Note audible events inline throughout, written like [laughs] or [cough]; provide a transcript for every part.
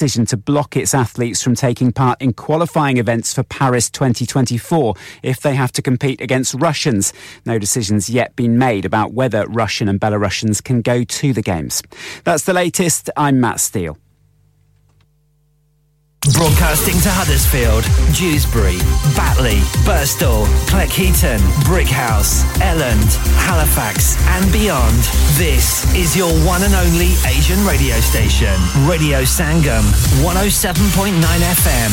decision to block its athletes from taking part in qualifying events for Paris 2024 if they have to compete against Russians. No decisions yet been made about whether Russian and Belarusians can go to the Games. That's the latest. I'm Matt Steele. Broadcasting to Huddersfield, Dewsbury, Batley, Burstall, Cleckheaton, Brickhouse, Elland, Halifax, and beyond. This is your one and only Asian radio station, Radio Sangam, 107.9 FM.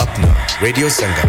apna Radio Sangam.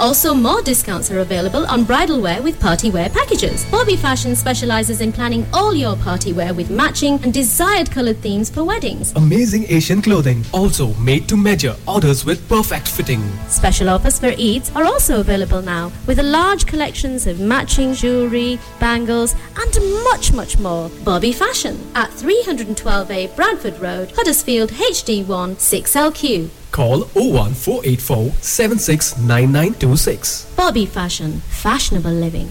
Also, more discounts are available on bridal wear with party wear packages. Bobby Fashion specializes in planning all your party wear with matching and desired colored themes for weddings. Amazing Asian clothing, also made to measure. Orders with perfect fitting. Special Special offers for Eids are also available now, with large collections of matching jewellery, bangles, and much, much more. Bobby Fashion at 312A Bradford Road, Huddersfield HD1 6LQ. Call 01484 769926. Bobby Fashion, fashionable living.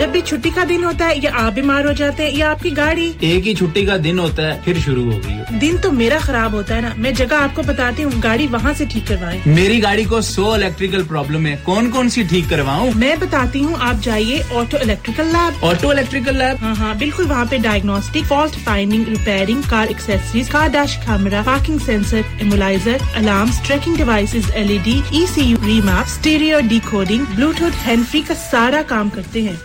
جب بھی چھٹی کا دن ہوتا ہے یا آپ بیمار ہو جاتے ہیں یا آپ کی گاڑی ایک ہی چھٹی کا دن ہوتا ہے پھر شروع ہو گئی دن تو میرا خراب ہوتا ہے نا۔ میں جگہ آپ کو بتاتی ہوں گاڑی وہاں سے ٹھیک کروائیں۔ میری گاڑی کو سو الیکٹریکل پرابلم ہے۔ کون کون سی ٹھیک کرواؤں؟ میں بتاتی ہوں آپ جائیے auto electrical lab auto electrical lab ہاں ہاں بالکل وہاں پہ diagnostic fault finding repairing car accessories car dash camera parking sensor immobiliser alarm tracking devices L E D E C U remap stereo decoding Bluetooth hand free کا سارا کام کرتے ہیں۔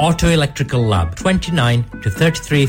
auto electrical lab 29 to 33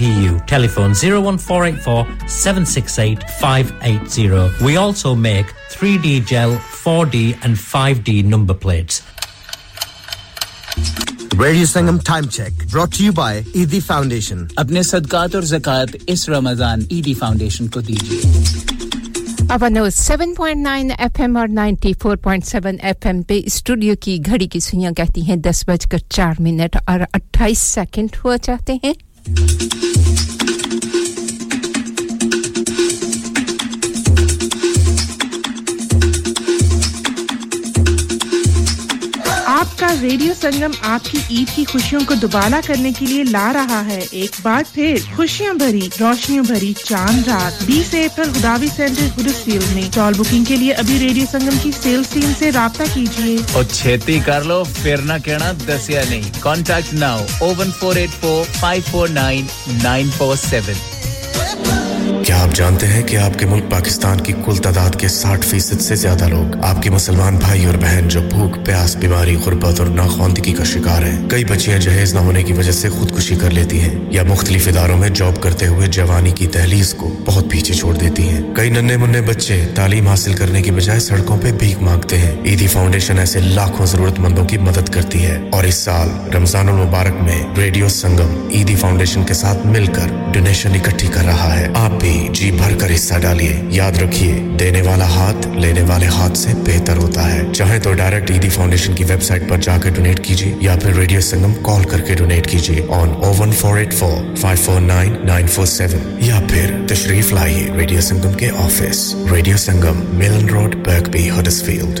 P U telephone 01484768580 We also make 3D gel, 4D and 5D number plates. Radio Sangam Time Check brought to you by ED Foundation. Abne Sadkat aur Zakat is Ramadan ED Foundation ko dijiye. Seven point nine F M اور ninety four point seven F M پہ studio کی گھڑی کی سوئیاں کہتی ہیں دس بج کر چار منٹ اور اٹھائیس سیکنڈ ہوا چاہتے ہیں کا ریڈیو سنگم آپ کی عید کی خوشیوں کو دوبالا کرنے کے لیے لا رہا ہے۔ ایک بار پھر خوشیاں بھری روشنیوں بھری چاند رات۔ بیس اپریل خداوی سینٹر گڈسیل میں ٹال بکنگ کے لیے ابھی ریڈیو سنگم کی سیلز ٹیم سے رابطہ کیجیے۔ اور چھتی کر لو، پھر نہ کہنا دسیا نہیں۔ Contact now O one four eight four five four nine nine four seven کیا آپ جانتے ہیں کہ آپ کے ملک پاکستان کی کل تعداد کے ساٹھ فیصد سے زیادہ لوگ آپ کے مسلمان بھائی اور بہن جو بھوک، پیاس، بیماری، غربت اور ناخواندگی کا شکار ہیں؟ کئی بچیاں جہیز نہ ہونے کی وجہ سے خودکشی کر لیتی ہیں یا مختلف اداروں میں جاب کرتے ہوئے جوانی کی تحلیز کو بہت پیچھے چھوڑ دیتی ہیں۔ کئی ننے منے بچے تعلیم حاصل کرنے کی بجائے سڑکوں پہ بھیک مانگتے ہیں۔ عیدی فاؤنڈیشن ایسے لاکھوں ضرورت مندوں کی مدد کرتی ہے۔ اور اس سال رمضان المبارک میں ریڈیو سنگم عیدی فاؤنڈیشن کے ساتھ مل کر ڈونیشن اکٹھی کر رہا ہے۔ آپ بھی بھی جی بھر کر حصہ ڈالیے۔ یاد رکھیے، دینے والا ہاتھ لینے والے ہاتھ سے بہتر ہوتا ہے۔ چاہے تو ڈائریکٹ ایڈی فاؤنڈیشن کی ویب سائٹ پر جا کے ڈونیٹ کیجیے، یا پھر ریڈیو سنگم کال کر کے ڈونیٹ کیجیے۔ On O one four eight four five four nine nine four seven یا پھر تشریف لائیے ریڈیو سنگم کے office. Radio Sangam, Milan road Birkby Huddersfield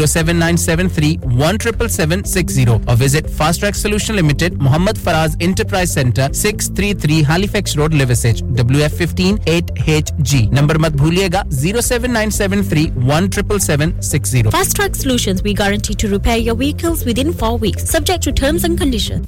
07973 or visit Fast Track Solution Limited, Muhammad Faraz Enterprise Center, 633 Halifax Road, Liversedge, WF15 8HG. Number mat bhuliega 07973 Fast Track Solutions, we guarantee to repair your vehicles within four weeks, subject to terms and conditions.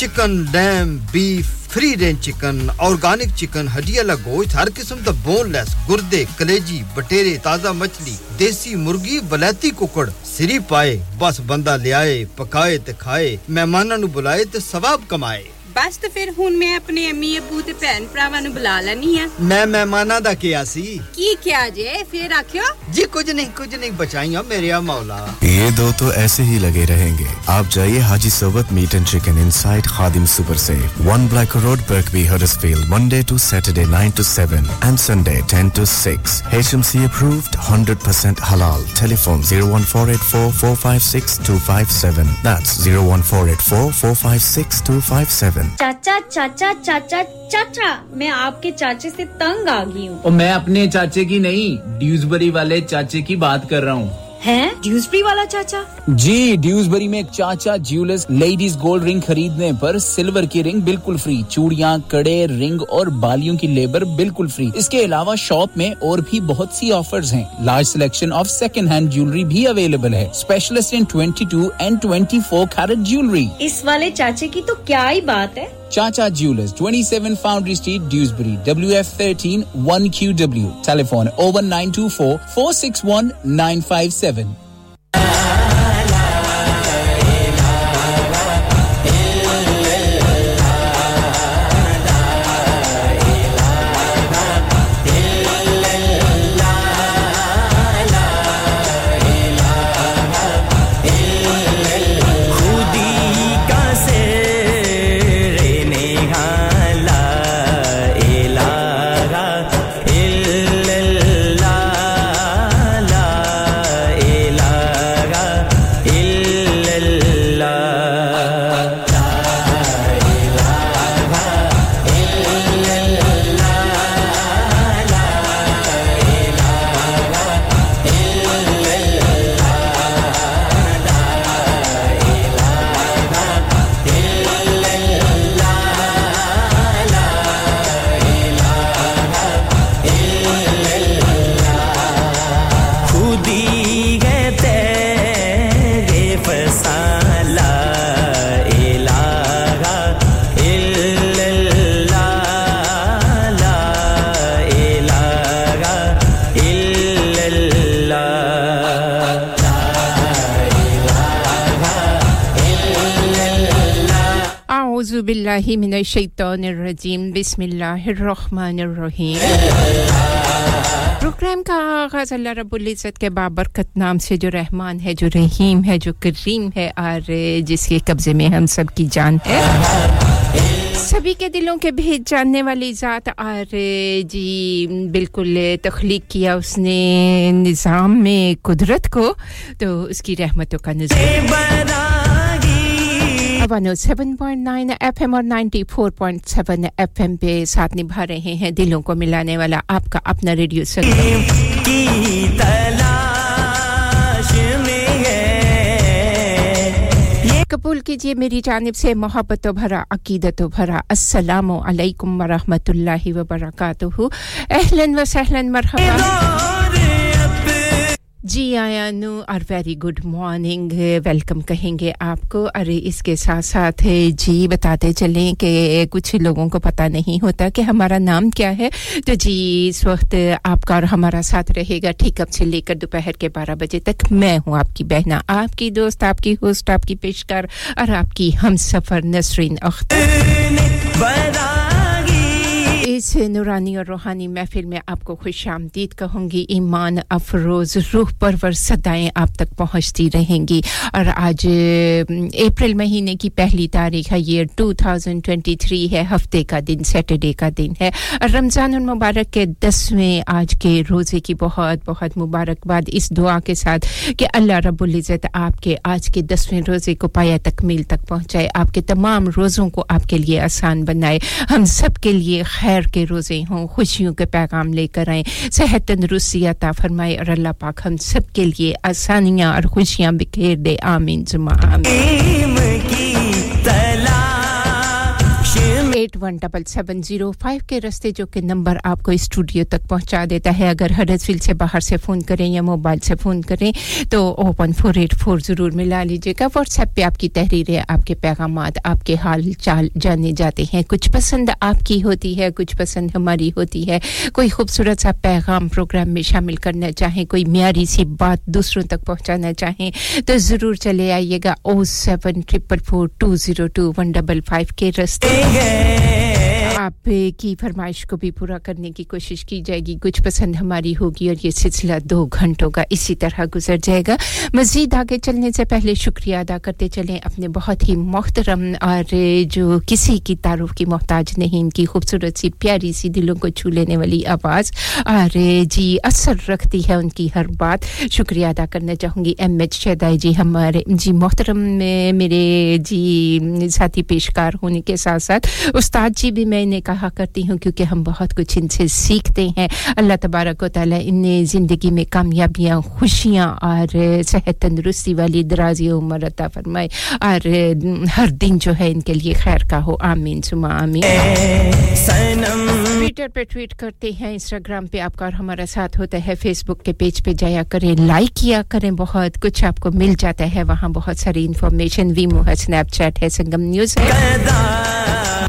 Chicken dam beef free range chicken organic chicken ہڈی والا گوشت ہر قسم کا bone لیس گردے کلیجی بٹیرے تازہ مچھلی دیسی مرغی بلیتی ککڑ سری پائے بس بندہ لیا پکائے تے کھائے مہمانوں بلائے تے ثواب کمائے ਬਸ ਤੇ ਫਿਰ ਹੁਣ ਮੈਂ ਆਪਣੇ ਅਮੀ ਅਬੂ ਤੇ ਭੈਣ ਭਰਾਵਾਂ ਨੂੰ ਬੁਲਾ ਲੈਣੀ ਆ ਮੈਂ ਮਹਿਮਾਨਾਂ ਦਾ ਕਿਹਾ ਸੀ ਕੀ ਕਿਹਾ ਜੇ ਫਿਰ ਆਖਿਓ ਜੀ ਕੁਝ ਨਹੀਂ ਕੁਝ ਨਹੀਂ ਬਚਾਈਆਂ ਮੇਰੇ ਮੌਲਾ ਇਹ ਦੋ ਤੋਂ ਐਸੇ ਹੀ ਲਗੇ ਰਹਿਣਗੇ ਆਪ ਜਾਈਏ Haji Sarwat meat and chicken inside Khadim super safe 1 black road Birkby Huddersfield Monday to Saturday 9 to 7 and Sunday 10 to 6 HMC approved 100% halal telephone 01484456257 that's 01484456257 گردن چاچا چاچا چاچا چاچا میں آپ کے چاچے سے تنگ آ گئی ہوں اور میں اپنے چاچے کی نہیں ڈیوزبری والے چاچے کی بات کر رہا ہوں ہیں ڈیوزبری والا چاچا؟ جی ڈیوزبری میں ایک چاچا جیولس لیڈیز گولڈ رنگ خریدنے پر سلور کی رنگ بالکل فری چوڑیاں کڑے رنگ اور بالیوں کی لیبر بالکل فری۔ اس کے علاوہ شاپ میں اور بھی بہت سی آفرز ہیں۔ Large selection of second hand jewellery بھی اویلیبل ہے۔ Specialist in twenty two and twenty four carat jewellery اس والے چاچے کی تو کیا ہی بات ہے؟ Chacha Jewelers, 27 Foundry Street, Dewsbury, WF13 1QW. Telephone 01924 461 957. الشیطان الرجیم، بسم اللہ الرحمن الرحیم. پروگرام کا آغاز اللہ رب العزت کے بابرکت نام سے جو رحمان ہے، جو رحیم ہے، جو کریم ہے اور جس کے قبضے میں ہم سب کی جان ہے۔ سبھی کے دلوں کے بھیج جاننے والی ذات اور جی بالکل تخلیق کیا اس نے نظام میں قدرت کو، تو اس کی رحمتوں کا نظام ون او سیون اور ninety four point seven F M پہ ساتھ نبھا رہے ہیں دلوں کو ملانے والا آپ کا اپنا ریڈیو سیکشن قبول کیجیے میری جانب سے محبت و بھرا عقیدت و بھرا السلام علیکم ورحمۃ اللہ وبرکاتہ اہلاً و سہلاً مرحبا جی آیا نو اور ویری گڈ مارننگ ویلکم کہیں گے آپ کو۔ اور اس کے ساتھ ساتھ جی بتاتے چلیں کہ کچھ لوگوں کو پتہ نہیں ہوتا کہ ہمارا نام کیا ہے۔ تو جی اس وقت آپ کا اور ہمارا ساتھ رہے گا۔ ٹھیک، اب سے لے کر دوپہر کے بارہ بجے تک میں ہوں آپ کی بہنا آپ کی دوست، آپ کی ہوسٹ آپ کی پیشکار، اور آپ کی ہم سفر نسرین اختر اس نورانی اور روحانی محفل میں آپ کو خوش آمدید کہوں گی۔ ایمان افروز، روح پرور صدائیں آپ تک پہنچتی رہیں گی۔ اور آج اپریل مہینے کی پہلی تاریخ ہے یہ 2023 ہے۔ ہفتے کا دن سیٹرڈے کا دن ہے۔ اور رمضان المبارک کے دسویں آج کے روزے کی بہت بہت مبارکباد۔ اس دعا کے ساتھ کہ اللہ رب العزت آپ کے آج کے دسویں روزے کو پایا تکمیل تک پہنچائے۔ آپ کے تمام روزوں کو آپ کے لیے آسان بنائے۔ ہم سب کے لیے خیر کے روزے ہوں، خوشیوں کے پیغام لے کر آئیں۔ صحت تندرستی عطا فرمائے اور اللہ پاک ہم سب کے لیے آسانیاں اور خوشیاں بکھیر دے۔ آمین زمان آمین۔ Eight one double seven zero five کے راستے جو کہ نمبر آپ کو اسٹوڈیو تک پہنچا دیتا ہے۔ اگر ہڈس فیل سے باہر سے فون کریں یا موبائل سے فون کریں تو اوپن فور ایٹ فور ضرور ملا لیجیے گا۔ واٹس ایپ پہ آپ کی تحریریں، آپ کے پیغامات، آپ کے حال چال جانے جاتے ہیں۔ کچھ پسند آپ کی ہوتی ہے، کچھ پسند ہماری ہوتی ہے۔ کوئی خوبصورت سا پیغام پروگرام میں شامل کرنا چاہیں، کوئی معیاری سی بات دوسروں تک پہنچانا چاہیں تو ضرور چلے آئیے گا۔ O seven triple four two zero two one double five کے راستے querer. آپ کی فرمائش کو بھی پورا کرنے کی کوشش کی جائے گی۔ کچھ پسند ہماری ہوگی اور یہ سلسلہ دو گھنٹوں کا اسی طرح گزر جائے گا۔ مزید آگے چلنے سے پہلے شکریہ ادا کرتے چلیں۔ اپنے بہت ہی محترم اور جو کسی کی تعارف کی محتاج نہیں، ان کی خوبصورت سی پیاری سی دلوں کو چھو لینے والی آواز۔ اور جی اثر رکھتی ہے ان کی ہر بات۔ شکریہ ادا کرنا چاہوں گی ایم ایچ شہدائی جی ہمارے۔ جی محترم میرے جی ساتھی پیشکار ہونے کے ساتھ ساتھ، استاد جی بھی میں نے کہا کرتی ہوں کیونکہ ہم بہت کچھ ان سے سیکھتے ہیں۔ اللہ تبارک و تعالیٰ انہیں زندگی میں کامیابیاں خوشیاں اور صحت تندرستی والی درازی عمر عطا فرمائے۔ اور ہر دن جو ہے ان کے لیے خیر کا ہو۔ آمین سما آمین۔ ٹویٹر پہ ٹویٹ کرتے ہیں انسٹاگرام پہ آپ کا اور ہمارا ساتھ ہوتا ہے۔ فیس بک کے پیج پہ جایا کریں لائک کیا کریں۔ بہت کچھ آپ کو مل جاتا ہے۔ وہاں بہت ساری انفارمیشن ویمو ہے اسنیپ چیٹ ہے سنگم نیوز ہے۔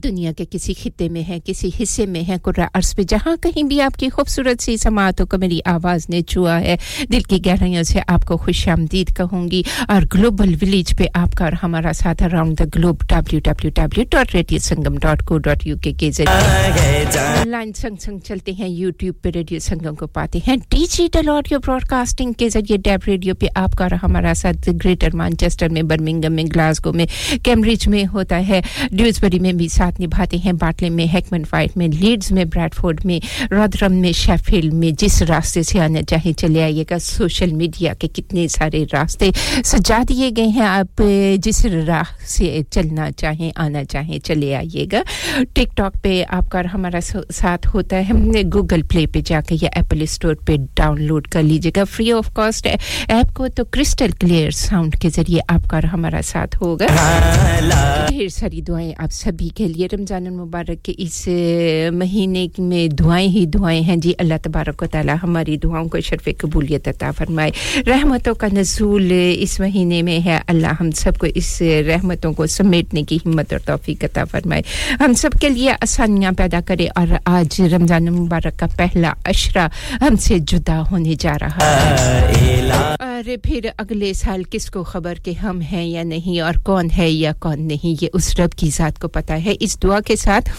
دنیا کے کسی خطے میں ہے، کسی حصے میں ہے قرآن عرض پہ، جہاں کہیں بھی آپ کی خوبصورت سی سماعت ہو کو میری آواز نے چھوا ہے، دل کی گہرائیوں سے آپ کو خوش آمدید کہوں گی۔ اور گلوبل ولیج پہ آپ کا اور ہمارا ساتھ around the globe W W W dot radio Sangam dot co dot U K کے ذریعے۔ آن لائن سنگ سنگ چلتے ہیں یوٹیوب پہ ریڈیو سنگم کو پاتے ہیں۔ ڈیجیٹل آڈیو براڈ کاسٹنگ کے ذریعے ڈیب ریڈیو پہ آپ کا اور ہمارا ساتھ گریٹر مانچسٹر میں برمنگم میں گلاسگو میں کیمبرج میں ہوتا ہے۔ ڈیوزبری میں بھی ساتھ نبھاتے ہیں باٹلے میں میں ہیکمن فائٹ میں لیڈز میں براڈ فورڈ میں رودرم میں شیفیلڈ میں جس راستے سے آنا چاہے چلے آئیے گا سوشل میڈیا کے کتنے سارے راستے سجا دیے گئے ہیں آپ جس راہ سے چلنا چاہیں آنا چاہیں چلے آئیے گا۔ ٹک ٹاک پہ آپ کا ہمارا ساتھ ہوتا ہے۔ ہم نے گوگل پلے پہ جا کے یا ایپل اسٹور پہ ڈاؤن لوڈ کر لیجیے گا۔ فری آف کاسٹ ایپ کو تو کرسٹل کلیئر ساؤنڈ کے ذریعے آپ کا ہمارا ساتھ ہوگا۔ ڈھیر ساری دعائیں آپ سبھی کے لیے۔ رمضان المبارک کے کہ اس مہینے میں دعائیں ہی دعائیں ہیں۔ جی اللہ تبارک و تعالی ہماری دعاؤں کو شرف قبولیت عطا فرمائے۔ رحمتوں کا نزول اس مہینے میں ہے۔ اللہ ہم سب کو اس رحمتوں کو سمیٹنے کی ہمت اور توفیق عطا فرمائے۔ ہم سب کے لیے آسانیاں پیدا کرے اور آج رمضان مبارک کا پہلا اشرہ ہم سے جدا ہونے جا رہا ہے۔ اور پھر اگلے سال کس کو خبر کہ ہم ہیں یا نہیں اور کون ہے یا کون نہیں، یہ اس رب کی ذات کو پتہ ہے۔ اس دعا کے ساتھ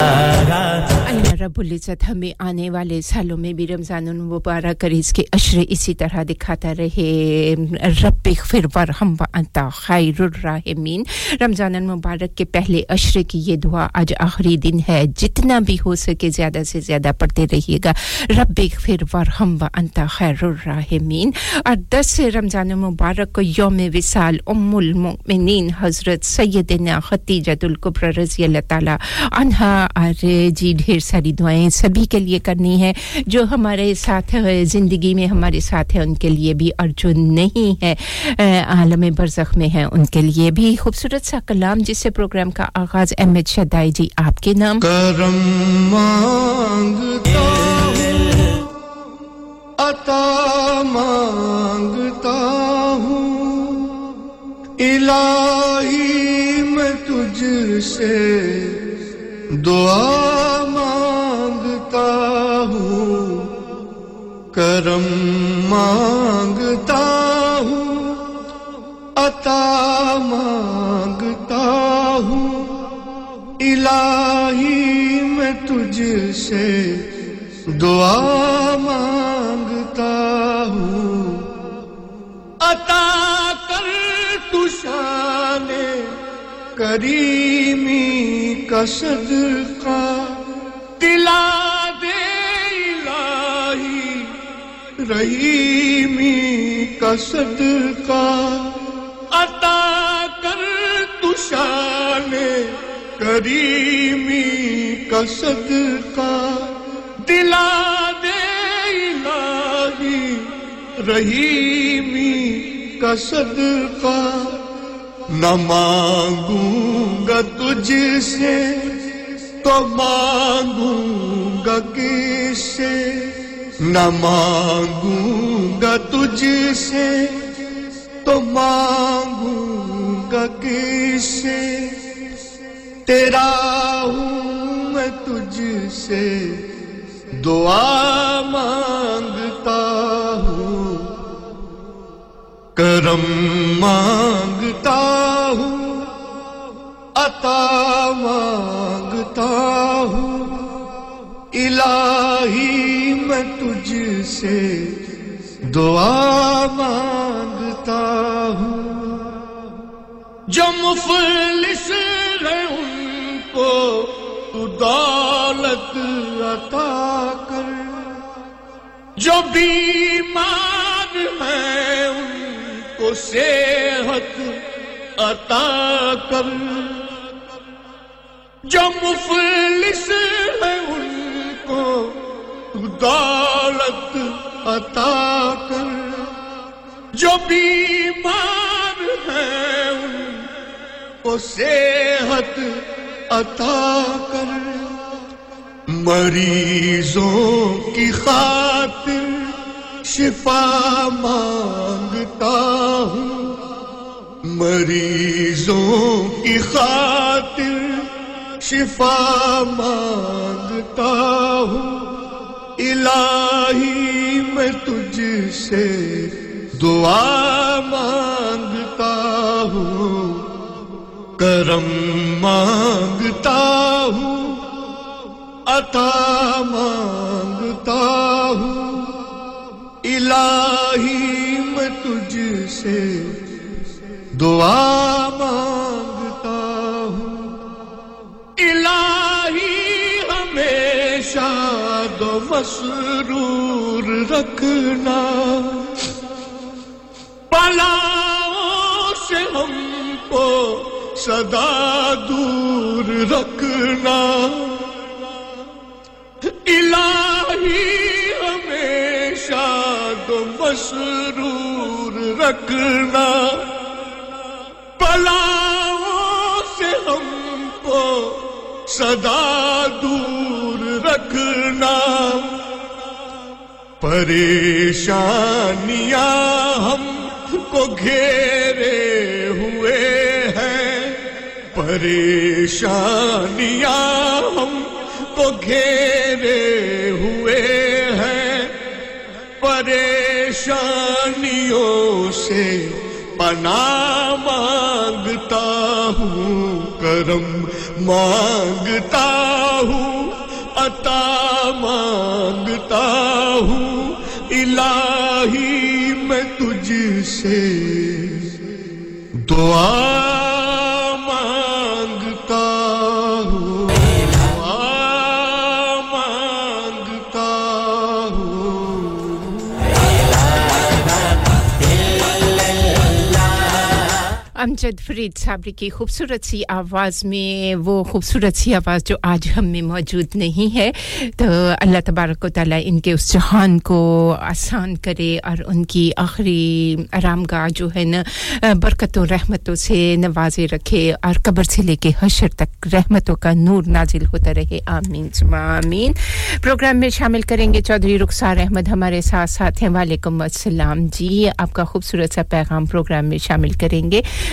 اللہ رب العزت ہمیں آنے والے سالوں میں بھی رمضان المبارک اور اس کے عشرے اسی طرح دکھاتا رہے رب اغفر ورحم وانت خیر الرحمین رمضان المبارک کے پہلے عشرے کی یہ دعا آج آخری دن ہے جتنا بھی ہو سکے زیادہ سے زیادہ پڑھتے رہیے گا رب اغفر ورحم وانت خیر الرحمین اور دس رمضان المبارک کو یوم وصال ام المؤمنین حضرت سیدنا ختیجہ القبر رضی اللہ تعالی عنہ ارے جی ڈھیر ساری دعائیں سبھی کے لیے کرنی ہے جو ہمارے ساتھ زندگی میں ہمارے ساتھ ہیں، ان کے لیے بھی اور جو نہیں ہے۔ عالم برزخ میں ہے ان کے لیے بھی۔ خوبصورت سا کلام جس سے پروگرام کا آغاز احمد شدائی جی آپ کے نام۔ کرم مانگتا ہوں، عطا مانگتا ہوں۔ الہی میں تجھ سے دعا مانگتا ہوں، کرم مانگتا ہوں، عطا مانگتا ہوں۔ الہی میں تجھ سے دعا مانگتا ہوں۔ عطا کر تشانے کریمی کا صدقہ دلا دے الہی، رحیمی کا صدقہ عطا کر تشان کریمی کا صدقہ دلا دے الہی، رحیمی کا صدقہ نہ مانگوں گا تجھ سے، تو مانگوں گا کس سے؟ نہ مانگوں گا تجھ سے، تو مانگوں گا کس سے؟ تیرا ہوں میں تجھ سے، دعا مانگتا کرم مانگتا ہوں، عطا مانگتا ہوں۔ الہی میں تجھ سے دعا مانگتا ہوں۔ جو مفلس ہے ان کو تو دولت عطا کر۔ جو بیمار ہے ان کو صحت عطا کر۔ جو مفلس ہے ان کو تو دولت عطا کر۔ جو بیمار ہے ان کو صحت عطا کر۔ مریضوں کی خاطر شفا مانگتا ہوں۔ مریضوں کی خاطر شفا مانگتا ہوں۔ الہی میں تجھ سے دعا مانگتا ہوں۔ کرم مانگتا ہوں۔ عطا مانگتا ہوں۔ الہی میں تجھ سے دعا مانگتا ہوں۔ الہی ہمیشہ دو مسرور رکھنا۔ پلاؤں سے ہم کو سدا دور رکھنا۔ الہی مسرور رکھنا۔ بلاؤں سے ہم کو صدا دور رکھنا۔ پریشانیاں ہم کو گھیرے ہوئے ہیں۔ پریشانیاں ہم کو گھیرے ہوئے ہیں۔ پرے پریشانیوں سے پناہ مانگتا ہوں، کرم مانگتا ہوں، عطا مانگتا ہوں، الہی میں تجھ سے دعا امجد فرید صابری کی خوبصورت سی آواز میں وہ خوبصورت سی آواز جو آج ہم میں موجود نہیں ہے تو اللہ تبارک و تعالیٰ ان کے اس جہان کو آسان کرے اور ان کی آخری آرام گاہ جو ہے نا، برکت و رحمتوں سے نوازے رکھے اور قبر سے لے کے حشر تک رحمتوں کا نور نازل ہوتا رہے۔ آمین آمین۔ پروگرام میں شامل کریں گے چودھری رخسار احمد ہمارے ساتھ ساتھ ہیں۔ وعلیکم السلام۔ جی آپ کا خوبصورت سا پیغام پروگرام میں شامل کریں گے۔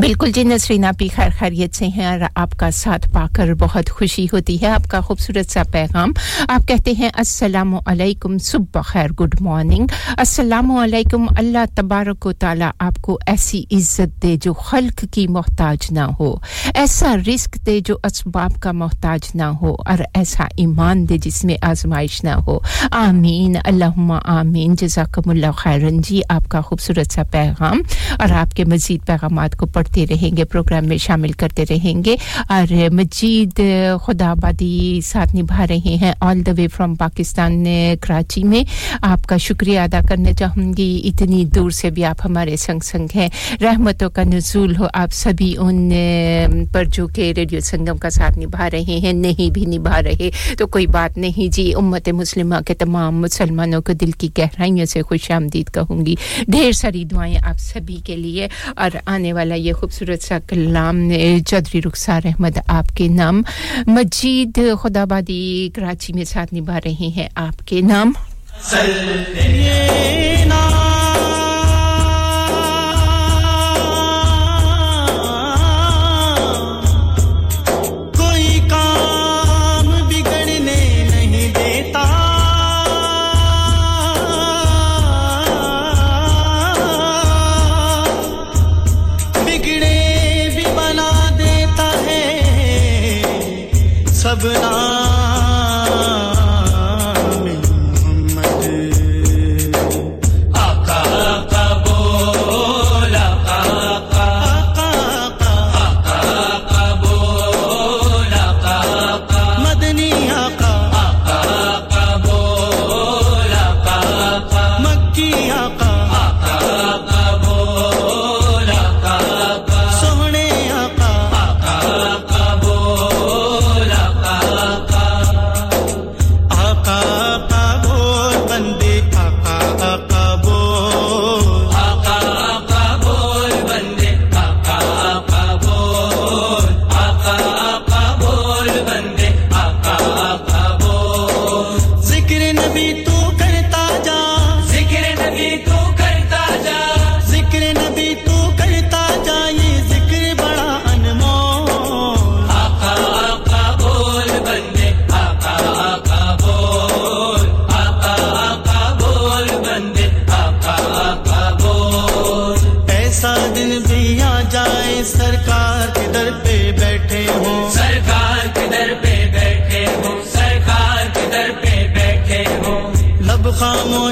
بالکل جی نسرین آپ بھی خیر خیریت سے ہیں اور آپ کا ساتھ پا کر بہت خوشی ہوتی ہے۔ آپ کا خوبصورت سا پیغام۔ آپ کہتے ہیں، السلام علیکم، صبح خیر، گڈ مارننگ۔ السلام علیکم، اللہ تبارک و تعالیٰ آپ کو ایسی عزت دے جو خلق کی محتاج نہ ہو، ایسا رزق دے جو اسباب کا محتاج نہ ہو اور ایسا ایمان دے جس میں آزمائش نہ ہو۔ آمین، اللہم آمین۔ جزاکم اللہ خیرن۔ جی آپ کا خوبصورت سا پیغام اور آپ کے مزید پیغامات کو پڑھ پڑھتے رہیں گے، پروگرام میں شامل کرتے رہیں گے۔ اور مجید خدا آبادی ساتھ نبھا رہے ہیں۔ All the way from Pakistan, Karachi میں۔ آپ کا شکریہ ادا کرنا چاہوں گی۔ اتنی دور سے بھی آپ ہمارے سنگ سنگ ہیں۔ رحمتوں کا نزول ہو۔ آپ سبھی ان پر جو کہ ریڈیو سنگم کا ساتھ نبھا رہے ہیں، نہیں بھی نبھا رہے۔ تو کوئی بات نہیں جی۔ امت مسلمہ کے تمام مسلمانوں کو دل کی گہرائیوں سے خوش آمدید کہوں گی۔ ڈھیر ساری دعائیں آپ سبھی کے لیے۔ اور آنے والا یہ خوبصورت سا کلام چودھری رخسار احمد آپ کے نام، مجید خدا بادی کراچی میں ساتھ نبھا رہے ہیں آپ کے نام۔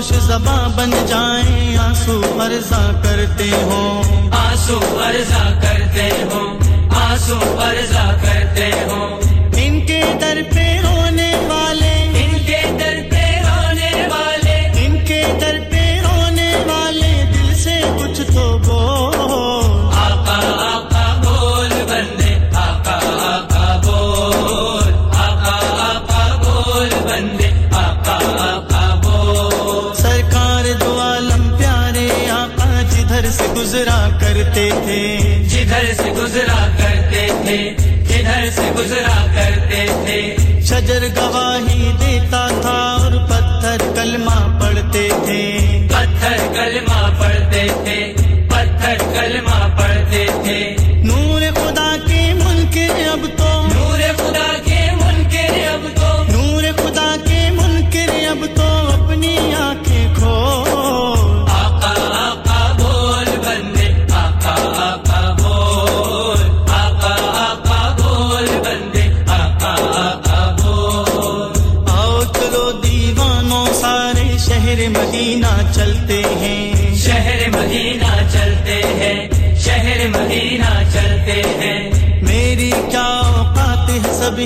خوش زباں بن جائیں، آنسو ارزا کرتے ہو آنسو ارزا کرتے ہو آنسو ارزا کرتے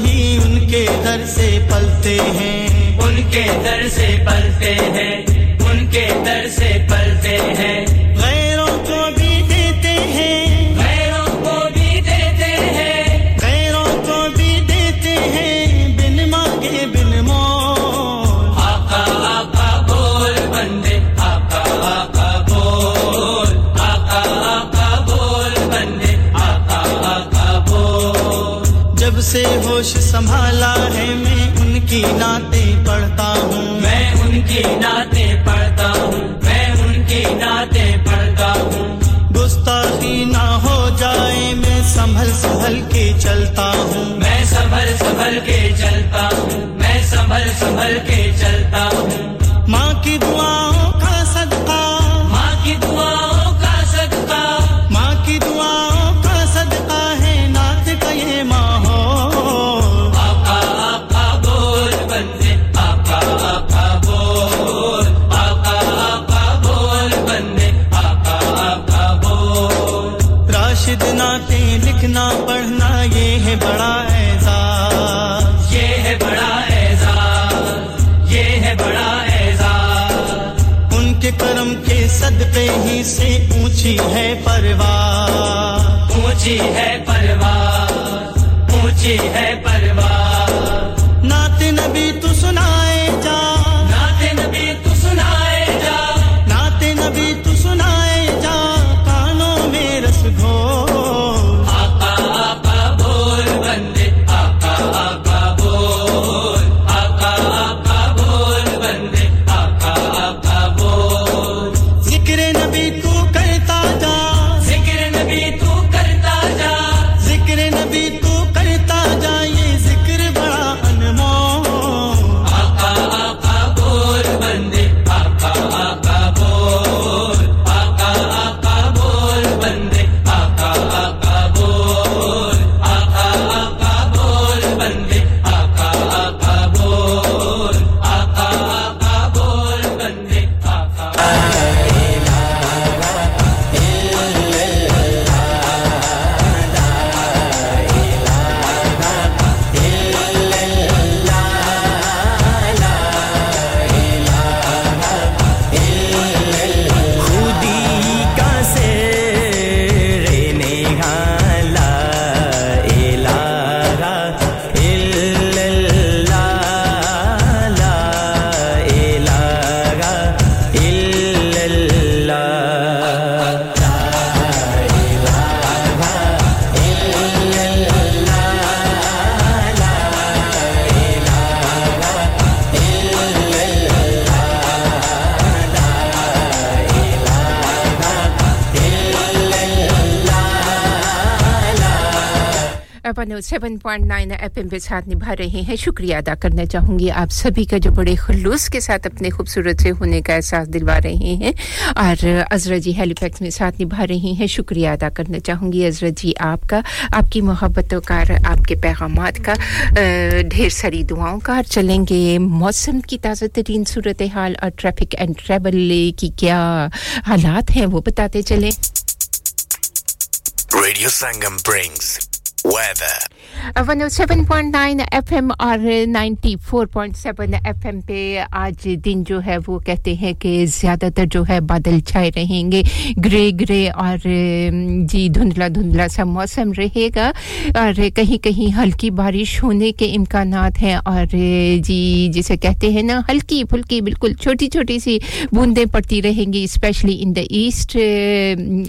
ہی ان کے در سے پلتے ہیں۔ ان کے در سے پلتے ہیں۔ ان کے در سے پلتے کی ناتیں پڑھتا ہوں۔ میں ان کی ناتیں پڑھتا ہوں۔ میں ان کی ناتیں پڑھتا ہوں۔ گستاخی نہ ہو جائے میں سنبھل سنبھل کے چلتا ہوں۔ میں سنبھل سنبھل کے چلتا ہوں۔ میں سنبھل سنبھل کے چلتا ہوں۔ ماں کی دعا اونچی ہے پرواز اونچی ہے پرواز اونچی ہے پرواز seven point nine F M پہ ساتھ نبھا رہے ہیں شکریہ ادا کرنا چاہوں گی آپ سبھی کا جو بڑے خلوص کے ساتھ اپنے خوبصورت سے ہونے کا احساس دلوا رہے ہیں اور ازرا جی ہیلی پیکس میں ساتھ نبھا رہی ہیں شکریہ ادا کرنا چاہوں گی ازرا جی آپ کا آپ کی محبتوں کا آپ کے پیغامات کا ڈھیر ساری دعاؤں کا اور چلیں گے موسم کی تازہ ترین صورتحال اور ٹریفک اینڈ ٹریول کی کیا حالات ہیں وہ بتاتے چلیں radio Sangam brings weather. One O seven point nine F M اور ninety four point seven F M پہ آج دن جو ہے وہ کہتے ہیں کہ زیادہ تر جو ہے بادل چھائے رہیں گے۔ گرے گرے اور جی دھندلا دھندلا سا موسم رہے گا۔ اور کہیں کہیں ہلکی بارش ہونے کے امکانات ہیں۔ اور جی جسے کہتے ہیں نا، ہلکی پھلکی بالکل چھوٹی چھوٹی سی بوندیں پڑتی رہیں گی اسپیشلی ان دا ایسٹ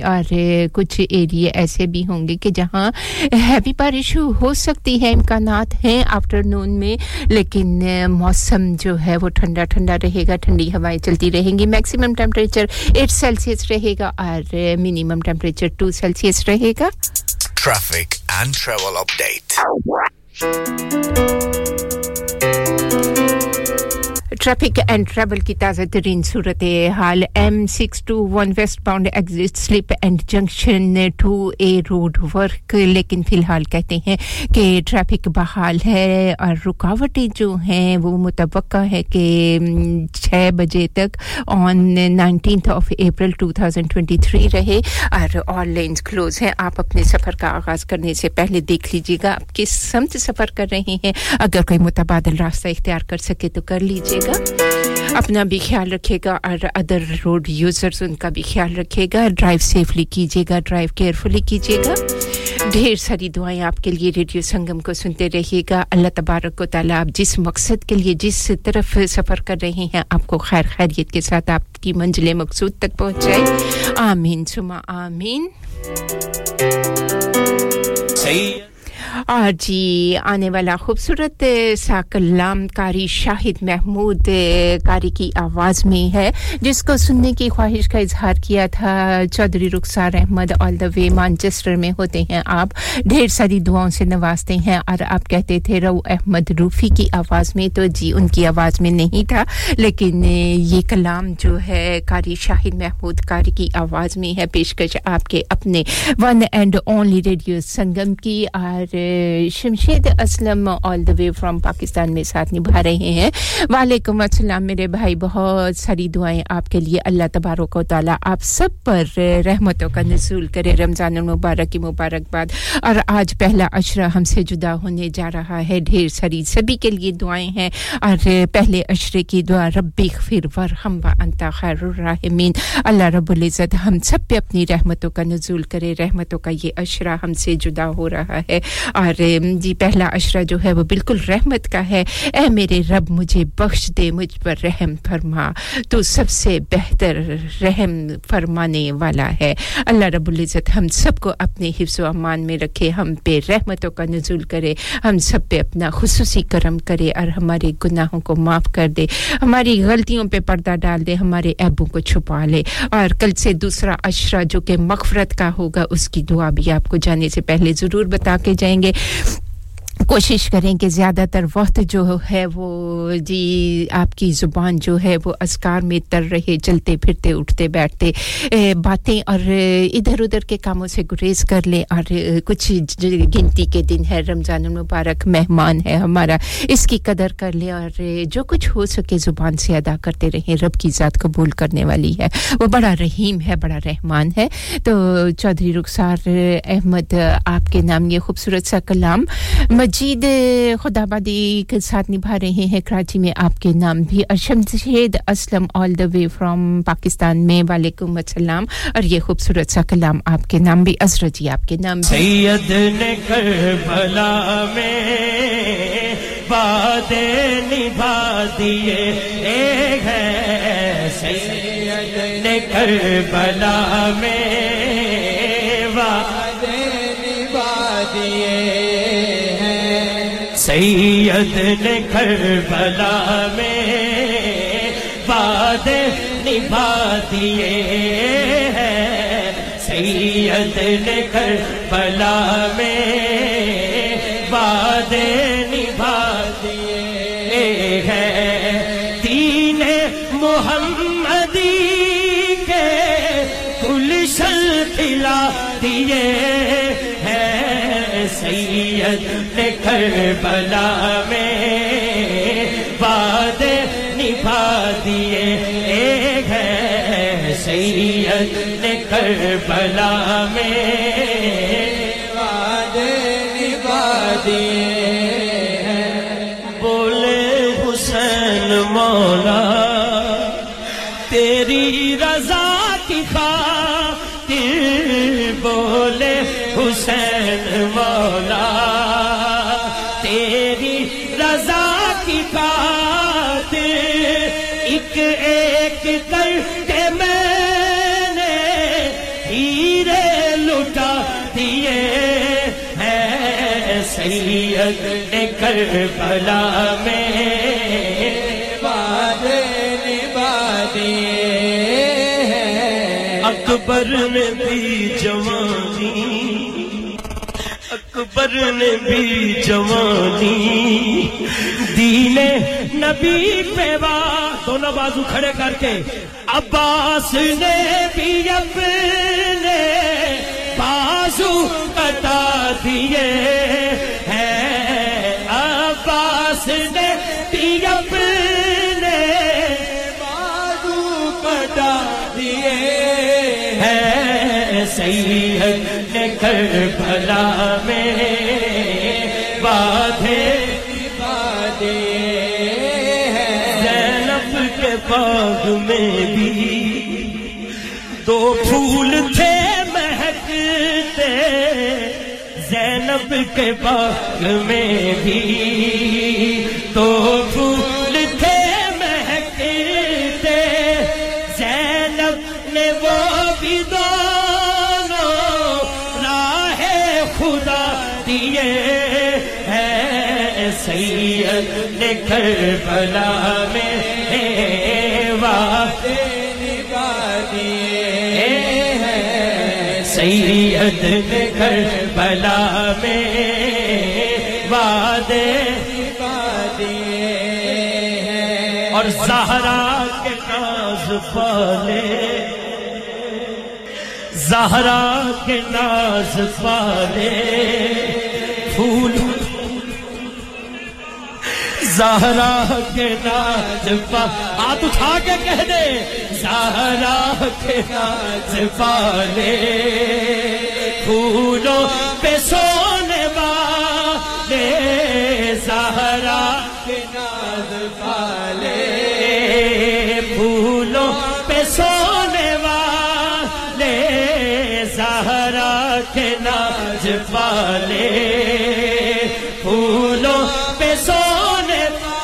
اور کچھ ایریے ایسے بھی ہوں گے کہ جہاں ہیوی بارش ہو سکتی ہے امکانات ہیں آفٹر نون میں، لیکن موسم جو ہے وہ ٹھنڈا ٹھنڈا رہے گا، ٹھنڈی ہوائیں چلتی رہیں گی۔ میکسیمم ٹیمپریچر ایٹ سیلسیس رہے گا اور منیمم ٹیمپریچر ٹو سیلسیس رہے گا۔ Traffic and travel update traffic and travel کی تازہ ترین صورت حال M six two one westbound exit slip and junction two A road work لیکن فی الحال کہتے ہیں کہ ٹریفک بحال ہے اور رکاوٹیں جو ہیں وہ متوقع ہے کہ چھ بجے تک on nineteenth of April two thousand twenty three رہے اور آل لینس کلوز ہیں آپ اپنے سفر کا آغاز کرنے سے پہلے دیکھ لیجیے گا آپ کس سمت سفر کر رہے ہیں اگر کوئی متبادل راستہ اختیار کر سکے تو کر لیجیے رکھیے گا۔ اپنا بھی خیال رکھے گا اور ادر روڈ یوزرز ان کا بھی خیال رکھے گا۔ ڈرائیو سیفلی کیجیے گا ڈرائیو کیئرفلی کیجیے گا۔ ڈھیر ساری دعائیں آپ کے لیے ریڈیو سنگم کو سنتے رہیے گا۔ اللہ تبارک و تعالیٰ آپ جس مقصد کے لیے جس طرف سفر کر رہے ہیں، آپ کو خیر خیریت کے ساتھ آپ کی منزل مقصود تک پہنچ جائے آمین سما آمین۔ جی آنے والا خوبصورت سا کلام کاری شاہد محمود، کاری کی آواز میں ہے، جس کو سننے کی خواہش کا اظہار کیا تھا۔ Chaudhry Rukhsar Ahmed all the way Manchester میں ہوتے ہیں آپ۔ ڈھیر ساری دعاؤں سے نوازتے ہیں۔ اور آپ کہتے تھے رو احمد روفی کی آواز میں تو جی ان کی آواز میں نہیں تھا۔ لیکن یہ کلام جو ہے، کاری شاہد محمود، کاری کی آواز میں ہے، پیشکش آپ کے اپنے one and only Radio Sangam کی۔ اور Shamshed Aslam all the way from Pakistan میں ساتھ نبھا رہے ہیں۔ وعلیکم السلام میرے بھائی، بہت ساری دعائیں آپ کے لیے۔ اللہ تبارک و تعالیٰ آپ سب پر رحمتوں کا نزول کرے۔ رمضان المبارک کی مبارک باد اور آج پہلا عشرہ ہم سے جدا ہونے جا رہا ہے۔ ڈھیر ساری سبھی کے لیے دعائیں ہیں۔ اور پہلے عشرے کی دعا رب خفر ورحم و انتا خیر الرحمین اللہ رب العزت ہم سب پہ اپنی رحمتوں کا نزول کرے۔ رحمتوں کا یہ عشرہ ہم سے جدا ہو رہا ہے۔ اور جی پہلا اشرہ جو ہے وہ بالکل رحمت کا ہے۔ اے میرے رب، مجھے بخش دے، مجھ پر رحم فرما۔ تو سب سے بہتر رحم فرمانے والا ہے۔ اللہ رب العزت ہم سب کو اپنے حفظ و امان میں رکھے، ہم پہ رحمتوں کا نزول کرے، ہم سب پہ اپنا خصوصی کرم کرے اور ہمارے گناہوں کو معاف کر دے۔ ہماری غلطیوں پہ پردہ ڈال دے، ہمارے عیبوں کو چھپا لے۔ اور کل سے دوسرا اشرا جو کہ مغفرت کا ہوگا، اس کی دعا بھی آپ کو جانے سے پہلے ضرور بتا کے جائیں گے۔ کوشش کریں کہ زیادہ تر وقت جو ہے وہ جی آپ کی زبان جو ہے وہ اسکار میں تر رہے، چلتے پھرتے، اٹھتے بیٹھتے باتیں اور ادھر ادھر کے کاموں سے گریز کر لیں اور کچھ گنتی کے دن ہے رمضان المبارک مہمان ہے ہمارا، اس کی قدر کر لیں اور جو کچھ ہو سکے زبان سے ادا کرتے رہیں، رب کی ذات قبول کرنے والی ہے۔ وہ بڑا رحیم ہے، بڑا رحمان ہے۔ تو چودھری رخسار احمد، آپ کے نام یہ خوبصورت سا کلام مجید خدا آبادی کے ساتھ نبھا رہے ہیں، کراچی میں آپ کے نام بھی۔ Shamshed Aslam all the way from Pakistan میں وعلیکم السلام۔ اور یہ خوبصورت سا کلام آپ کے نام بھی ازر جی آپ کے نام بھی۔ سید نے کربلا میں وعدے نبھا دیے۔ ایک ہے سید نے کربلا میں سید نے کربلا میں وعدے نبھا دیے سید نے کربلا میں وعدے نبھا دیے ہیں۔ تین محمدی کے گلشن کھلا دیے ہیں۔ سید کربلا میں وعدے نبھا دیئے ایک ہے سید نے کربلا میں وعدے نبھا دیے۔ بولے حسین مولا کربلا میں باد نبھا اکبر نے بھی جوانی، اکبر نے بھی جوانی، دین نبی پیوا دونوں بازو کھڑے کر کے عباس نے بھی اپنے بازو کٹا دیے۔ اس تی اپنے بازو کٹا دیے ہے سید نے بھلا میں بادے زینب کے باغ میں بھی دو پھول رب کے باغ میں بھی تو پھول تھے مہکتے، زینب نے وہ بھی دونوں راہ خدا دیے ہے سید نے کربلا میں واقع سید نے کربلا میں وعدے نبھا دیے ہیں اور زہرا کے ناز پالے۔ زہرا کے ناز پالے۔ پھول۔ زہرا کے ناز پا ہاتھ اٹھا کے کہہ دے زہرا کے ناز پالے۔ پھولوں پہ سونے والے زہرا کے ناز پالے۔ پھولوں پہ سونے والے زہرا کے ناز پالے۔ پھولوں پہ سونے والے۔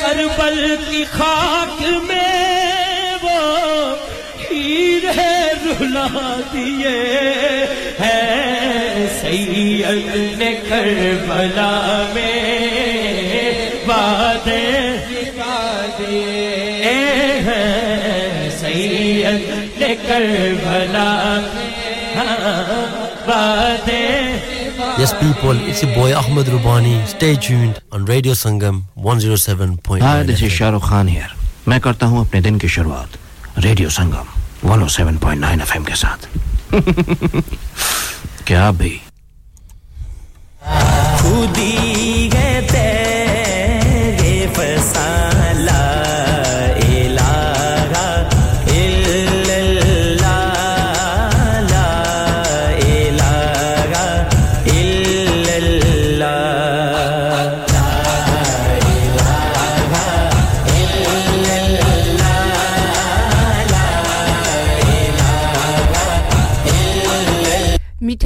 کربل کی خاک دیے ہے سید نے کربلا میں وعدے نبھا دیے ہیں سید نے کربلا میں وعدے Yes, people, it's your boy Ahmed Rubani. Stay tuned on Radio Sangam 107.9. Hi, this is Shah Rukh Khan here. میں کرتا ہوں اپنے دن کی شروعات ریڈیو سنگم 107.9 ایف ایم کے ساتھ۔ [laughs] کیا بھی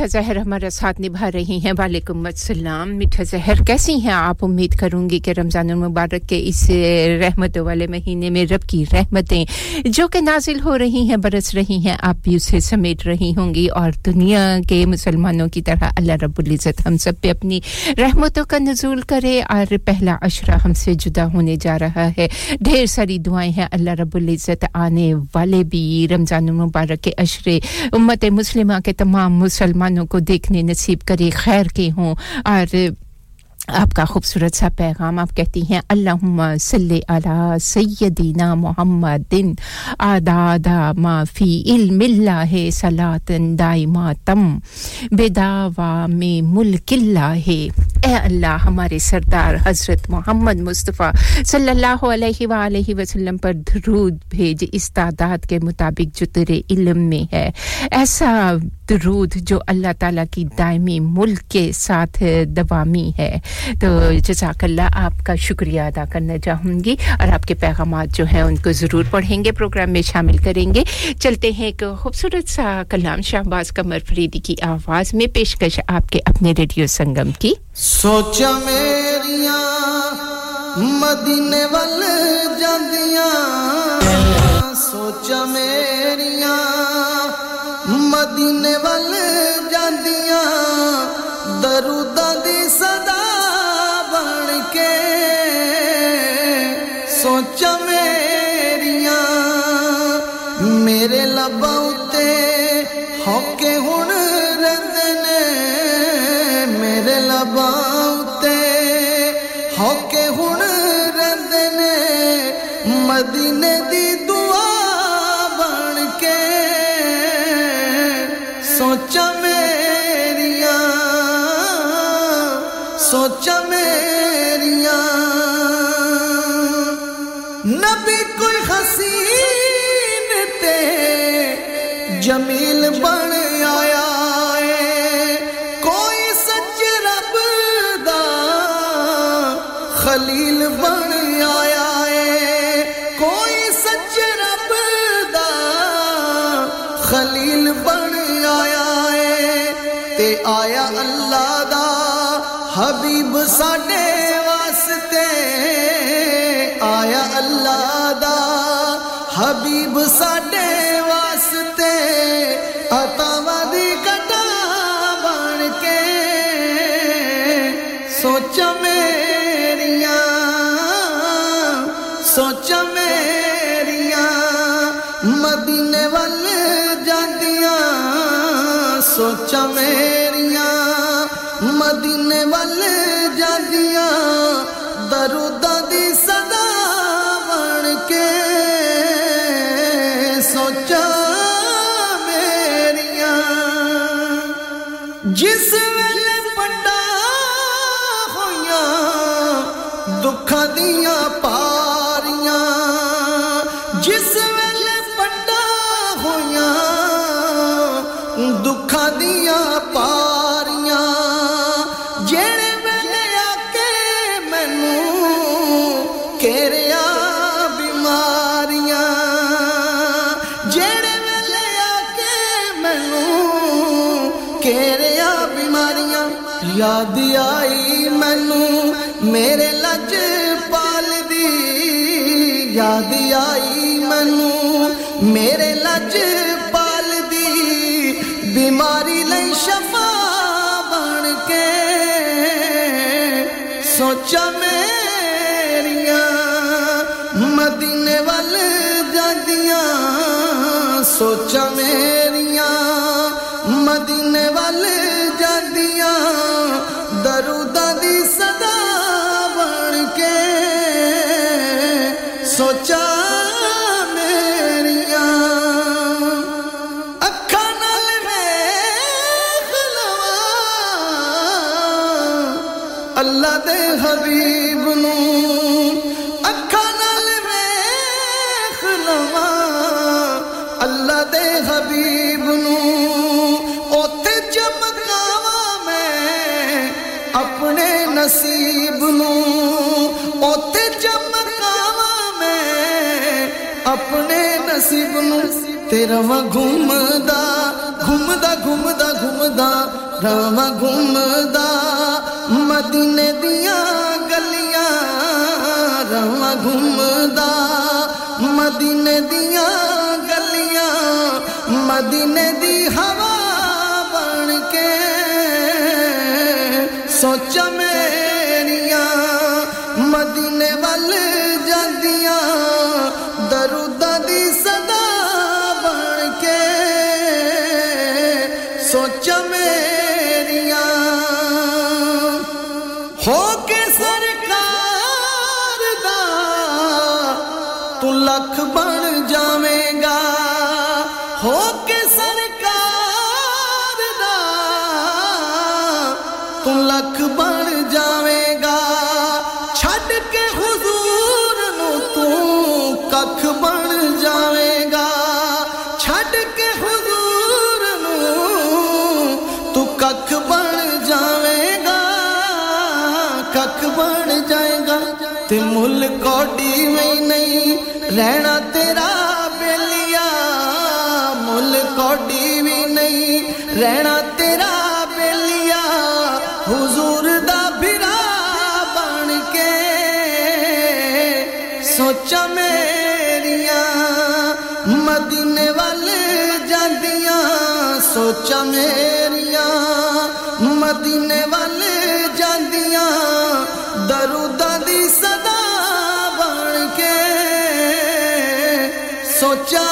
زہر ہمارا ساتھ نبھا رہی ہیں۔ وعلیکم السلام۔ میٹھا زہر، کیسی ہیں آپ؟ امید کروں گی کہ رمضان المبارک کے اس رحمتوں والے مہینے میں رب کی رحمتیں جو کہ نازل ہو رہی ہیں، برس رہی ہیں، آپ بھی اسے سمیٹ رہی ہوں گی۔ اور دنیا کے مسلمانوں کی طرح اللہ رب العزت ہم سب پہ اپنی رحمتوں کا نزول کرے۔ اور پہلا عشرہ ہم سے جدا ہونے جا رہا ہے۔ ڈھیر ساری دعائیں ہیں اللہ رب العزت آنے والے بھی۔ رمضان المبارک کے عشرے امت مسلمہ کے تمام مسلمان بہنوں کو دیکھنے نصیب کرے۔ خیر کے ہوں۔ اور آپ کا خوبصورت سا پیغام آپ کہتی ہیں، اللہم صلی علی سیدینا محمد آداد ما فی علم اللہ صلاتن دائما تم بداوا میں ملک اللہ۔ اے اللہ، ہمارے سردار حضرت محمد مصطفیٰ صلی اللہ علیہ وآلہ وسلم پر درود بھیج، اس تعداد کے مطابق جو تیرے علم میں ہے، ایسا درود جو اللہ تعالیٰ کی دائمی ملک کے ساتھ دوامی ہے۔ تو جزاک اللہ، آپ کا شکریہ ادا کرنا چاہوں گی اور آپ کے پیغامات جو ہیں ان کو ضرور پڑھیں گے، پروگرام میں شامل کریں گے۔ چلتے ہیں ایک خوبصورت سا کلام شہباز قمر فریدی کی آواز میں، پیشکش آپ کے اپنے ریڈیو سنگم کی۔ سوچا میریا مدینے ول جاندیاں سوچا میریا مدینے ول جاندیاں دروداں دی صدا بن کے سوچا میریاں میرے لباں ربا ہو کے ہن رندنے مدینے دی دعا بن کے سوچا میریا سوچا میریا نبی کوئی حسین تے جمی کھدیاں پاریاں۔ جس ویلے پڈا ہویاں، دکھاں دیاں پاریاں۔ جڑے ویلے آ میں مینوں کیریا بیماریاں۔ جڑے ویلے آ میں مینوں کیریا بیماریاں۔ یاد آئی رج پال دی، بیماری لئی شفا بن کے۔ سوچا میریاں، مدینے وال جدیاں سوچا میریاں، مدینے وال جدیاں درودہ دی سا دے حبیب نو اکھاں نال ویکھ لواں۔ اللہ دے حبیب نو اوتھے چمکاواں میں اپنے نصیب نو اوتھے چمکاواں میں اپنے نصیب نو تیرا وا گھومدا گھومدا گھومدا گھومدا رواں گھومدا۔ مدینے دیا گلیاں رواں گھومدا۔ مدینے دیا گلیاں مدینے دی ہوا بن کے۔ سوچا بن جائے گا۔ چھٹ کے حضور نو تو ککھ بن جائے گا۔ ککھ بن جائے گا۔ تے ملک اوڈی میں نہیں، رہنا تیرا بلیا مل اوڈی بھی نہیں، رہنا سوچا میریا مدینے والے جاندیاں درودہ دی صدا بن کے سوچا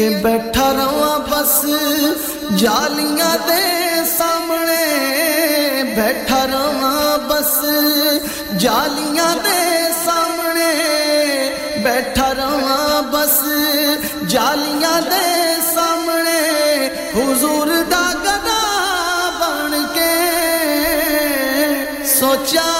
کہ بیٹھا رہا بس، جالیاں دے سامنے بیٹھا رہا بس، جالیاں دے سامنے بیٹھا رہا بس، جالیاں دے سامنے حضور دا گدا بن کے سوچا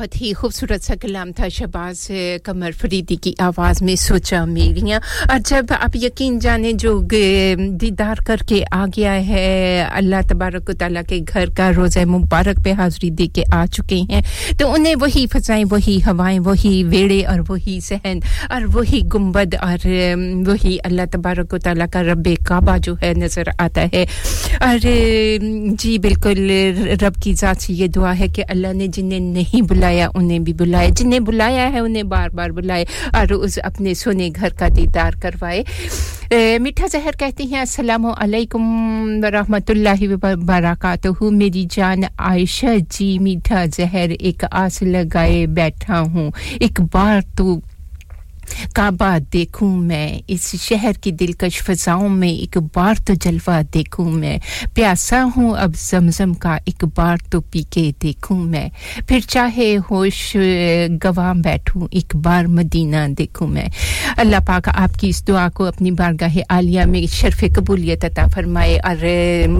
بہت ہی خوبصورت سا کلام تھا شباز کمر فریدی کی آواز میں سوچا میریاں اور جب آپ یقین جانے جو دیدار کر کے آ گیا ہے، اللہ تبارک و تعالیٰ کے گھر کا روزہ مبارک پہ حاضری دے کے آ چکے ہیں۔ تو انہیں وہی فضائیں، وہی ہوائیں، وہی ویڑے اور وہی صحن اور وہی گنبد اور وہی اللہ تبارک و تعالیٰ کا رب کعبہ جو ہے نظر آتا ہے۔ اور جی بالکل، رب کی ذات سے یہ دعا ہے کہ اللہ نے جنہیں نہیں بلایا بلایا، انہیں بھی بلایا، جنہیں بلایا ہے انہیں بار بار بلائے اور اس اپنے سونے گھر کا دیدار کروائے۔ میٹھا زہر کہتے ہیں، السلام علیکم ورحمۃ اللہ وبرکاتہ۔ میری جان عائشہ جی میٹھا زہر ایک آس لگائے بیٹھا ہوں۔ ایک بار تو کعبہ دیکھوں میں، اس شہر کی دلکش فضاؤں میں ایک بار تو جلوہ دیکھوں میں۔ پیاسا ہوں اب زمزم کا ایک بار تو پی کے دیکھوں میں۔ پھر چاہے ہوش گواہ بیٹھوں ایک بار مدینہ دیکھوں میں۔ اللہ پاک آپ کی اس دعا کو اپنی بارگاہ عالیہ میں شرف قبولیت عطا فرمائے۔ اور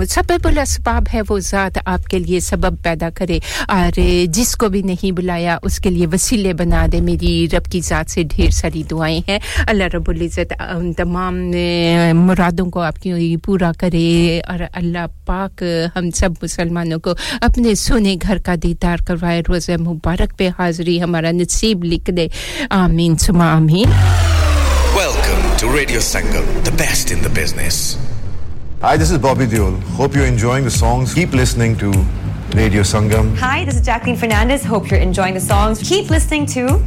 سبب الاسباب ہے وہ ذات آپ کے لیے سبب پیدا کرے۔ اور، جس کو بھی نہیں بلایا اس کے لیے وسیلے بنا دے۔ میری رب کی ذات سے ڈھیر ساری ہماری دعائیں ہیں اللہ رب العزت تمام مرادوں کو آپ کی پورا کرے اور اللہ پاک ہم سب مسلمانوں کو اپنے سونے گھر کا دیدار کروائے روز مبارک پہ حاضری ہمارا نصیب لکھ دے آمین سما آمین Welcome to Radio Sangam, the best in the business. Hi, this is Bobby Diol. Hope you're enjoying the songs. Keep listening to Radio Sangam. Hi, this is Jacqueline Fernandez. Hope you're enjoying the songs. Keep listening to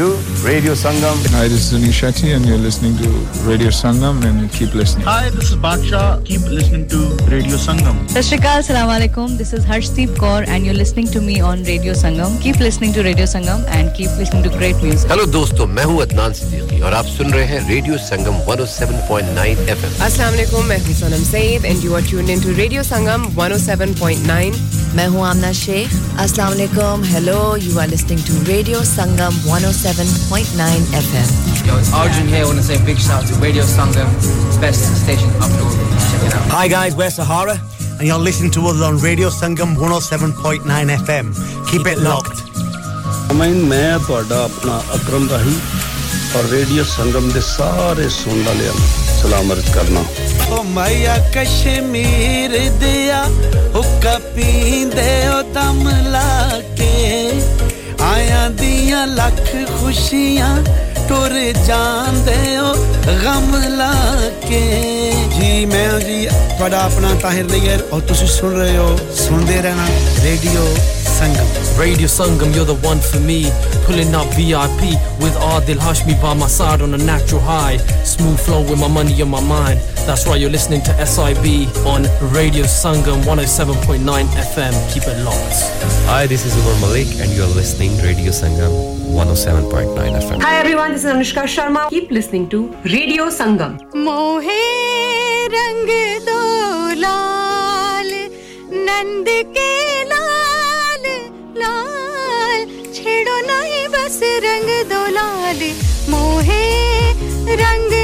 to Radio Sangam. Hi, this is Anish and you're listening to Radio Sangam and keep listening. Hi, this is Baksha. Keep listening to Radio Sangam. Sashrikal, Salam Alaikum. This is Harshdeep Kaur and you're listening to me on Radio Sangam. Keep listening to Radio Sangam and keep listening to great music. Hello, dosto. میں ہوں عدنان صدیقی اور آپ سن رہے ہیں radio Sangam 107.9 F M السلام علیکم میں ہوں Sonam Saeed and you are tuned in to radio Sangam 107.9 میں ہوں آمنا شیخ السلام علیکم hello you are listening to radio Sangam 107.9 F M Arjun here. I want to say a big shout to Radio Sangam, best station up north. Check it out. Hi guys, we're Sahara, and you're listening 107.9 FM. Keep, Keep it locked. ਮੈਂ ਮੈਂ ਤੁਹਾਡਾ ਆਪਣਾ ਅਕਰਮ ਰਾਹੀ ਔਰ radio ਸੰਗਮ ਦੇ ਸਾਰੇ ਸੁਣਨ ਵਾਲਿਆਂ ਨੂੰ ਸਲਾਮ ਅਰਜ਼ ਕਰਨਾ। ਓ ਮਾਇਆ ਕਸ਼ਮੀਰ ਦਿਆ, ਹੁੱਕਾ ਪੀਂਦੇ ਓ ਦਮ ਲਾ ਕੇ। ਆਇਆਂ ਦੀਆਂ ਲੱਖ ਖੁਸ਼ੀਆਂ ਟੁਰ ਜਾਂਦੇ ਓ ਗਮ ਲਾ ਕੇ ਜੀ ਮੈਂ ਜੀ ਤੁਹਾਡਾ ਆਪਣਾ ਤਾਹਿਰ ਨਈਰ ਔਰ ਤੁਸੀਂ ਸੁਣ ਰਹੇ ਹੋ ਸੁਣਦੇ ਰਹਿਣਾ radio Sangam. Radio Sangam, you're the one for me. Pulling up VIP with Adil Hashmi by my side on a natural high. Smooth flow with my money on my mind. That's right, you're listening to SIB on Radio Sangam 107.9 FM. Keep it locked. Hi, this is Umar Malik, and you're listening to Radio Sangam 107.9 FM. Hi everyone, this in Sharma keep listening to radio Sangam موہ رنگ دند کے لال لال چھڑو نہیں بس رنگ دولال موہے رنگ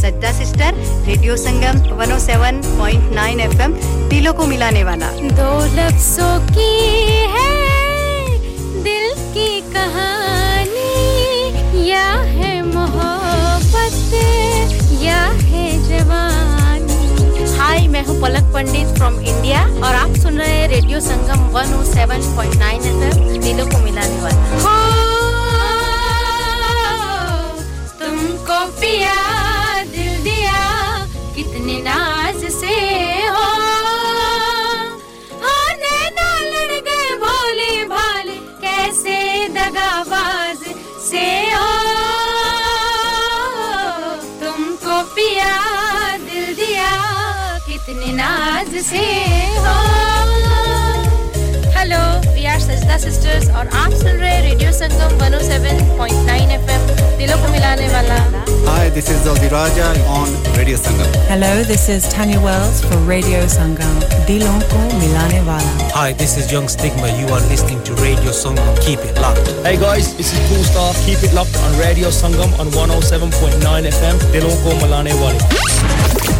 سجا sister radio Sangam 107.9 F M دلوں کو ملانے والا دو لفظوں کی ہے دل کی کہانی یا ہے محبت یا ہے جوان ہائی میں ہوں پلک پنڈت فرام انڈیا اور آپ سن رہے ہیں ریڈیو سنگم 107.9 ایف ایم دلوں کو ملانے والا تم کو پیا ناز سے hello we are Sajda sisters اور آپ سن رہے ریڈیو سنگم 107.9 ایف ایم دلوں کو ملانے والا Hi, this is Zozi Raja on Radio Sangam. Hello, this is Tanya Wells for Radio Sangam. Dilon ko milane wala. Hi, this is Young Stigma. You are listening to Radio Sangam. Keep it locked. Hey guys, this is Cool Star. Keep it locked on Radio Sangam on 107.9 FM. Dilon ko milane wala.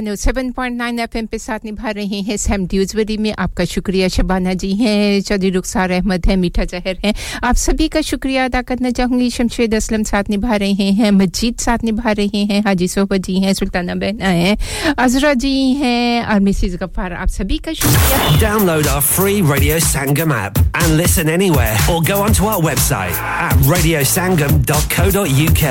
107.9 F M پہ ساتھ نبھا رہے ہیں same ڈیوزوری میں آپ کا شکریہ شبانہ جی ہیں چودھری رخسار احمد ہیں میٹھا زہر ہیں۔ آپ سبھی کا شکریہ ادا کرنا چاہوں گی۔ شمشید اسلم ساتھ نبھا رہے ہیں مجید ساتھ نبھا رہے ہیں حاجی صحبت جی ہیں سلطانہ بہنا ہیں عذرا جی ہیں اور مسز غفار آپ سبھی کا شکریہ۔ Download our free radio Sangam app and listen anywhere or go on to our website radiosangam.co.uk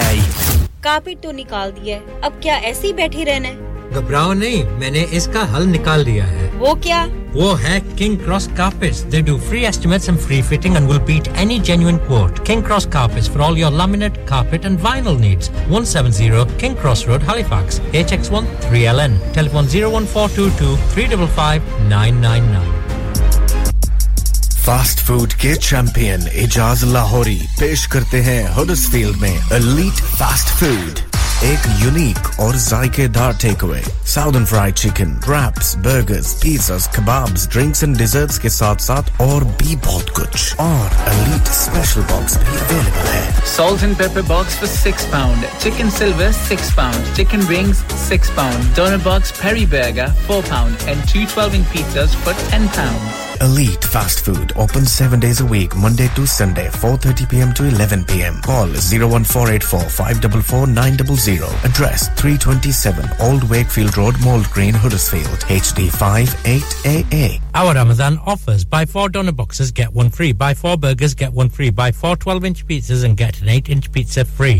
کاپٹ تو نکال دیا ہے۔ اب کیا ایسے ہی بیٹھی رہنا ہے؟ گھبراؤ نہیں میں نے اس کا حل نکال دیا ہے۔ وہ کیا؟ وہ ہے King Cross carpets they do free estimates and free fitting and will beat any genuine quote King Cross carpets for all your laminate carpet and vinyl needs 170 King Cross road Halifax H X 1 3LN telephone 01422 fast food کے champion اعجاز لاہوری پیش کرتے ہیں Huddersfield میں elite fast food ایک unique اور ذائقے دار takeaway southern fried chicken wraps burgers pizzas kebabs drinks and desserts کے ساتھ ساتھ اور بھی بہت کچھ. اور الیٹ اسپیشل باکس بھی اویلیبل ہے. Salt and pepper box for 6 pound chicken silver six pound chicken wings 6 pound doner box peri burger 4 pound and 2 12 pizzas for 10 pound Elite Fast Food open 7 days a week Monday to Sunday 4:30 p.m. to 11 p.m. Call 01484 544 900 Address 327 Old Wakefield Road Mold Green Huddersfield HD5 8AA Our Ramadan offers buy four donut boxes, get one free. Buy four burgers, get one free. Buy four 12 inch pizzas and get an 8 inch pizza free.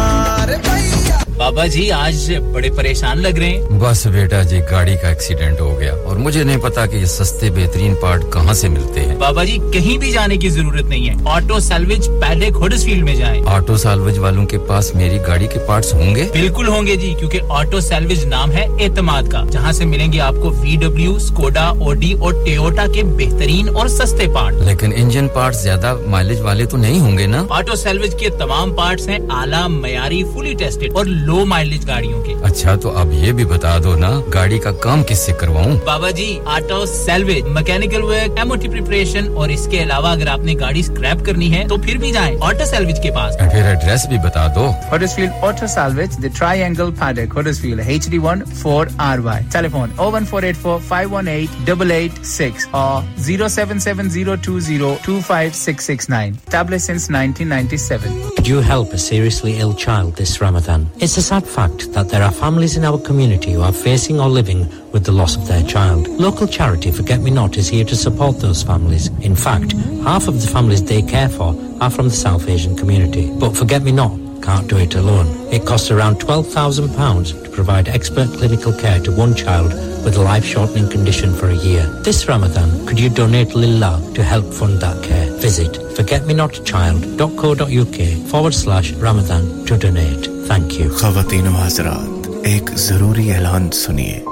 بابا جی آج بڑے پریشان لگ رہے ہیں۔ بس بیٹا جی گاڑی کا ایکسیڈنٹ ہو گیا اور مجھے نہیں پتا کہ یہ سستے بہترین پارٹ کہاں سے ملتے ہیں۔ بابا جی کہیں بھی جانے کی ضرورت نہیں ہے۔ آٹو سیلویج پہلے کھوڈس فیلڈ میں جائیں۔ آٹو سیلویج والوں کے پاس میری گاڑی کے پارٹس ہوں گے؟ بالکل ہوں گے جی کیونکہ آٹو سیلویج نام ہے اعتماد کا جہاں سے ملیں گے آپ کو وی ڈبلو اسکوڈا اوڈی اور ٹیوٹا کے بہترین اور سستے پارٹ لیکن انجن پارٹ زیادہ مائلج والے تو نہیں ہوں گے نا؟ آٹو سیلویج کے تمام پارٹس ہیں اعلیٰ معیاری فلی ٹیسٹڈ اور لو مائلج گاڑیوں کے۔ اچھا تو اب یہ بھی بتا دو نا گاڑی کا کام کس سے کرواؤں؟ Baba ji auto salvage mechanical work M O T preparation اور اس کے علاوہ اگر آپ نے گاڑی اسکریپ کرنی ہے تو پھر بھی جائیں آٹو سیلویج کے پاس۔ پھر ایڈریس بھی بتا دو۔ Huddersfield auto salvage the triangle paddock Huddersfield H D one four R Y telephone O one four eight four five one eight double eight six اور zero seven seven zero two zero two five six six nine tablet since nineteen ninety seven you help seriously L child this it's a sad fact that there are families in our community who are facing or living with the loss of their child. Local charity Forget Me Not is here to support those families. In fact, half of the families they care for are from the South Asian community. But Forget Me Not can't do it alone. It costs around £12,000 to provide expert clinical care to one child with a life-shortening condition for a year. This Ramadan, could you donate Lillah to help fund that care? Visit forgetmenotchild.co.uk forward slash Ramadan to donate. Thank you. خواتین و حضرات، ایک ضروری اعلان سنیے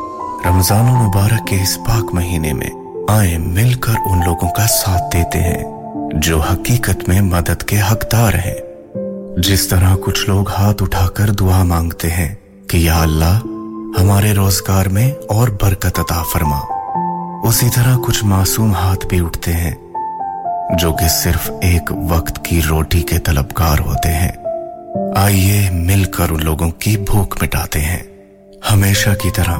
رمضان المبارک کے اس پاک مہینے میں آئیں مل کر ان لوگوں کا ساتھ دیتے ہیں جو حقیقت میں مدد کے حقدار ہیں جس طرح کچھ لوگ ہاتھ اٹھا کر دعا مانگتے ہیں کہ یا اللہ، ہمارے روزگار میں اور برکت عطا فرما اسی طرح کچھ معصوم ہاتھ بھی اٹھتے ہیں جو کہ صرف ایک وقت کی روٹی کے طلبگار ہوتے ہیں۔ آئیے مل کر ان لوگوں کی بھوک مٹاتے ہیں۔ ہمیشہ کی طرح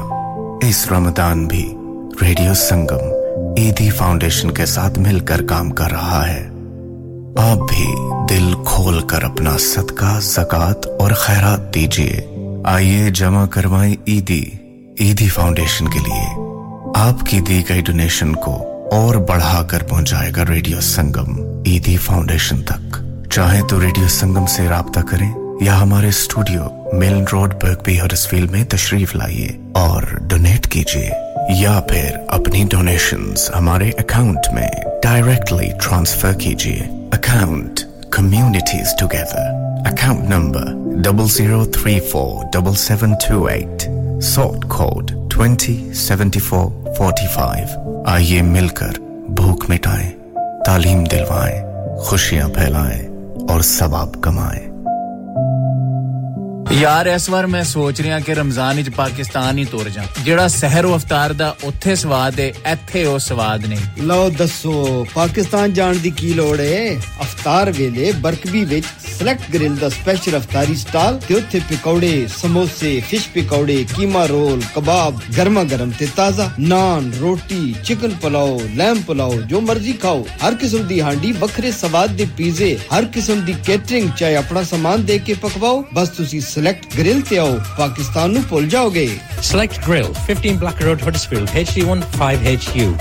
اس رمضان بھی ریڈیو سنگم ایدی فاؤنڈیشن کے ساتھ مل کر کام کر رہا ہے۔ آپ بھی دل کھول کر اپنا صدقہ زکات اور خیرات دیجیے آئیے جمع کروائیں ایدی ایدی فاؤنڈیشن کے لیے۔ آپ کی دی گئی ڈونیشن کو اور بڑھا کر پہنچائے گا ریڈیو سنگم ایدی فاؤنڈیشن تک۔ چاہے تو ریڈیو سنگم سے رابطہ کریں یا ہمارے اسٹوڈیو مین روڈ برگبی اور اس فیلڈ میں تشریف لائیے اور ڈونیٹ کیجیے یا پھر اپنی ڈونیشنز ہمارے اکاؤنٹ میں ڈائریکٹلی ٹرانسفر کیجیے۔ Account communities together. Account number double zero three four double seven two eight sort code twenty seventy four forty five آئیے مل کر بھوک مٹائیں تعلیم دلوائیں خوشیاں پھیلائیں اور ثواب کمائیں۔ ਯਾਰ, ਇਸ ਵਾਰ ਮੈਂ ਸੋਚ ਰਿਹਾ ਕਿ ਰਮਜ਼ਾਨ ਵਿੱਚ ਪਾਕਿਸਤਾਨ ਹੀ ਤੁਰ ਜਾ ਜਿਹੜਾ ਸਹਿਰ ਉਹ ਅਫਤਾਰ ਦਾ, ਉੱਥੇ ਸਵਾਦ ਹੈ ਇੱਥੇ ਉਹ ਸਵਾਦ ਨਹੀਂ। ਲਓ, ਦੱਸੋ, ਪਾਕਿਸਤਾਨ ਜਾਣ ਦੀ ਕੀ ਲੋੜ ਹੈ ਅਫਤਾਰ ਵੇਲੇ ਬਰਕਬੀ ਵਿੱਚ ਸਿਲੈਕਟ ਗ੍ਰਿਲ ਦਾ ਸਪੈਸ਼ਲ ਅਫਤਾਰੀ ਸਟਾਲ ਤੇ ਉੱਥੇ ਪਕੌੜੇ, ਸਮੋਸੇ ਫਿਸ਼ ਪਕੌੜੇ, ਕੀਮਾ ਰੋਲ, ਕਬਾਬ, ਗਰਮਾ ਗਰਮ ਤੇ ਤਾਜ਼ਾ। ਨਾਨ, ਰੋਟੀ ਚਿਕਨ ਪਲਾਓ ਲੈਮ ਪਲਾਓ, ਜੋ ਮਰਜ਼ੀ ਖਾਓ। ਹਰ ਕਿਸਮ ਦੀ ਹਾਂਡੀ, ਵੱਖਰੇ ਸਵਾਦ ਦੇ ਪੀਜ਼ੇ, ਹਰ ਕਿਸਮ ਦੀ ਕੇਟਰਿੰਗ ਚਾਹੇ ਆਪਣਾ ਸਾਮਾਨ ਦੇ ਕੇ ਪਕਵਾਓ। ਬਸ ਤੁਸੀਂ سلیکٹ گرل سے آؤ پاکستان نو جاؤ گے select grill 15 block road Huddersfield four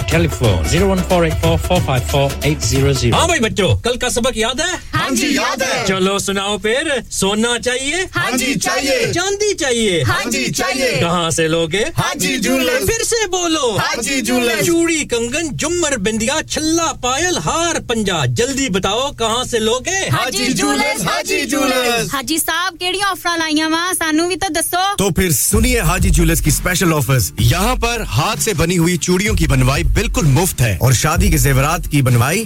telephone 01484454800 ہاں بھائی بچوں کل کا سبق یاد ہے ہاں جی یاد ہے چلو سناؤ پھر سونا چاہیے ہاں جی چاہیے چاندی چاہیے ہاں جی چاہیے کہاں سے لوگے ہاں جی پھر سے بولو ہاں جی چوڑی کنگن جمر بندیا چھلا پائل ہار پنجا جلدی بتاؤ کہاں سے لوگے ہاں جی ہاجی ہاں جی ہاں جی صاحب کیڑی آفر لائی وا سانو بھی تو دسو تو پھر سنیے حاجی جولس کی اسپیشل آفر یہاں پر ہاتھ سے بنی ہوئی چوڑیوں کی بنوائی بالکل مفت ہے اور شادی کے زیورات کی بنوائی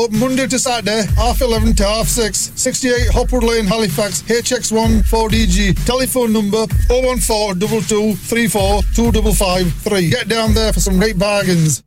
open Monday to Saturday, half eleven to half six, 68 Hopwood Lane, Halifax, HX1 4DG. Telephone number 014 22 34 Get down there for some great bargains.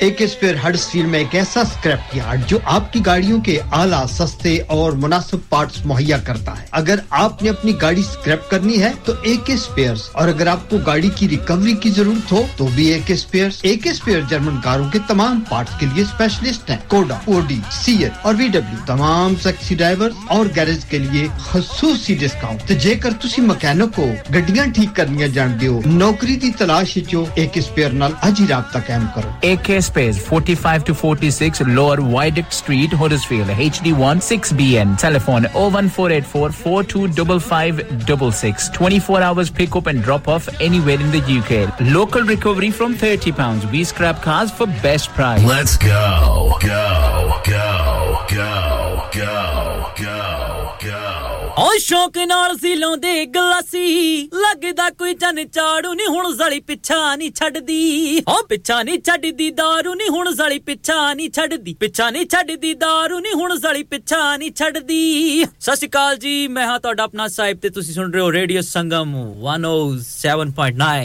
ایک اس ہڈس فیلڈ میں ایک ایسا اسکریپ یارڈ جو آپ کی گاڑیوں کے اعلیٰ، سستے اور مناسب پارٹس مہیا کرتا ہے۔ اگر آپ نے اپنی گاڑی اسکریپ کرنی ہے تو ایک اسپیئر اور اگر آپ کو گاڑی کی ریکوری کی ضرورت ہو تو بھی ایک اسپیئر ایک اسپیئر جرمن کاروں کے تمام پارٹس کے لیے اسپیشلسٹ ہیں۔ کوڈا، او ڈی، سی ایل اور وی ڈبلو تمام سیکسی ڈرائیور اور گیرج کے لیے خصوصی ڈسکاؤنٹ جے کر تسی مکینک کو گڈیاں ٹھیک کرنی جان دو نوکری کی تلاش ਵਿਦੇਸ਼ੀ ਚੋ ਏਕ ਸਪੇਅਰ ਨਾਲ ਅੱਜ ਹੀ رابطہ ਕਾਇਮ ਕਰੋ ਏਕ spare 45 to 46 lower ਵਾਈਡਕ street Huddersfield HD1 6BN telephone 01484425566 24 hours pick up and drop off anywhere in the UK local recovery from 30 pounds we scrap cars for best price let's go go go داروی ہال پچھا نیڈری کال جی میں اپنا صاحب radio Sangam want nine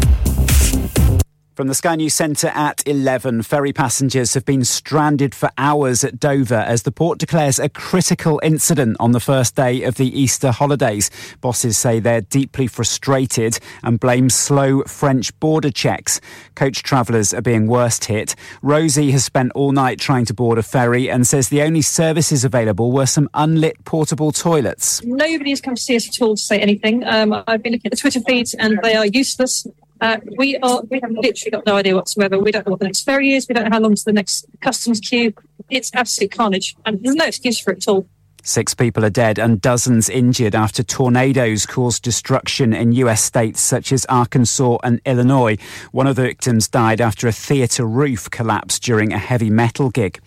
From the Sky News Centre at 11, ferry passengers have been stranded for hours at Dover as the port declares a critical incident on the first day of the Easter holidays. Bosses say they're deeply frustrated and blame slow French border checks. Coach travellers are being worst hit. Rosie has spent all night trying to board a ferry and says the only services available were some unlit portable toilets. Nobody's come to see us at all to say anything. Um, I've been looking at the Twitter feeds and they are useless. Uh, we are we have literally got no idea whatsoever. We don't know what the next ferry is. We don't know how long's the next customs queue. It's absolute carnage, and there's no excuse for it at all. Six people are dead and dozens injured after tornadoes caused destruction in US states such as Arkansas and Illinois. One of the victims died after a theatre roof collapsed during a heavy metal gig.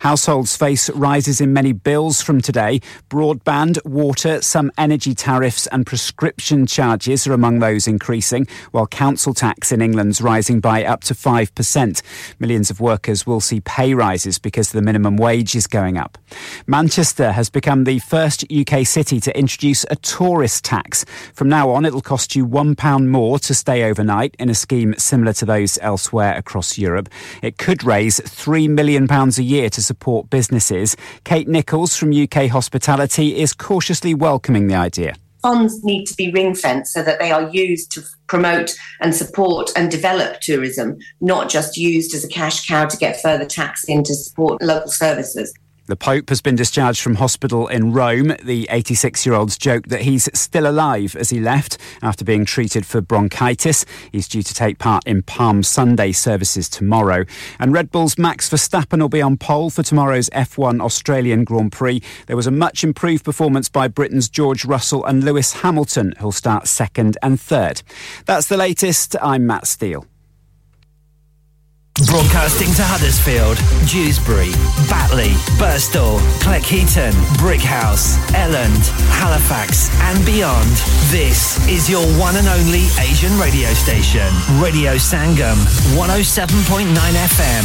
Households face rises in many bills from today. Broadband, water, some energy tariffs and prescription charges are among those increasing, while council tax in England's rising by up to 5%. Millions of workers will see pay rises because the minimum wage is going up. Manchester has become the first UK city to introduce a tourist tax. From now on, it'll cost you £1 more to stay overnight in a scheme similar to those elsewhere across Europe. It could raise £3 million a year to support businesses. Kate Nichols from UK Hospitality is cautiously welcoming the idea funds need to be ring fenced so that they are used to promote and support and develop tourism, not just used as a cash cow to get further tax in to support local services. The Pope has been discharged from hospital in Rome. The 86 year old's joked that he's still alive as he left after being treated for bronchitis. He's due to take part in Palm Sunday services tomorrow. And Red Bull's Max Verstappen will be on pole for tomorrow's F1 Australian Grand Prix. There was a much improved performance by Britain's George Russell and Lewis Hamilton, who'll start second and third. That's the latest. I'm Matt Steele. Broadcasting to Huddersfield, Dewsbury, Batley, Burstall, Cleckheaton, Brickhouse, Elland, Halifax, and beyond. This is your one and only Asian radio station, Radio Sangam, 107.9 FM.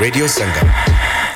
Radio Sangam.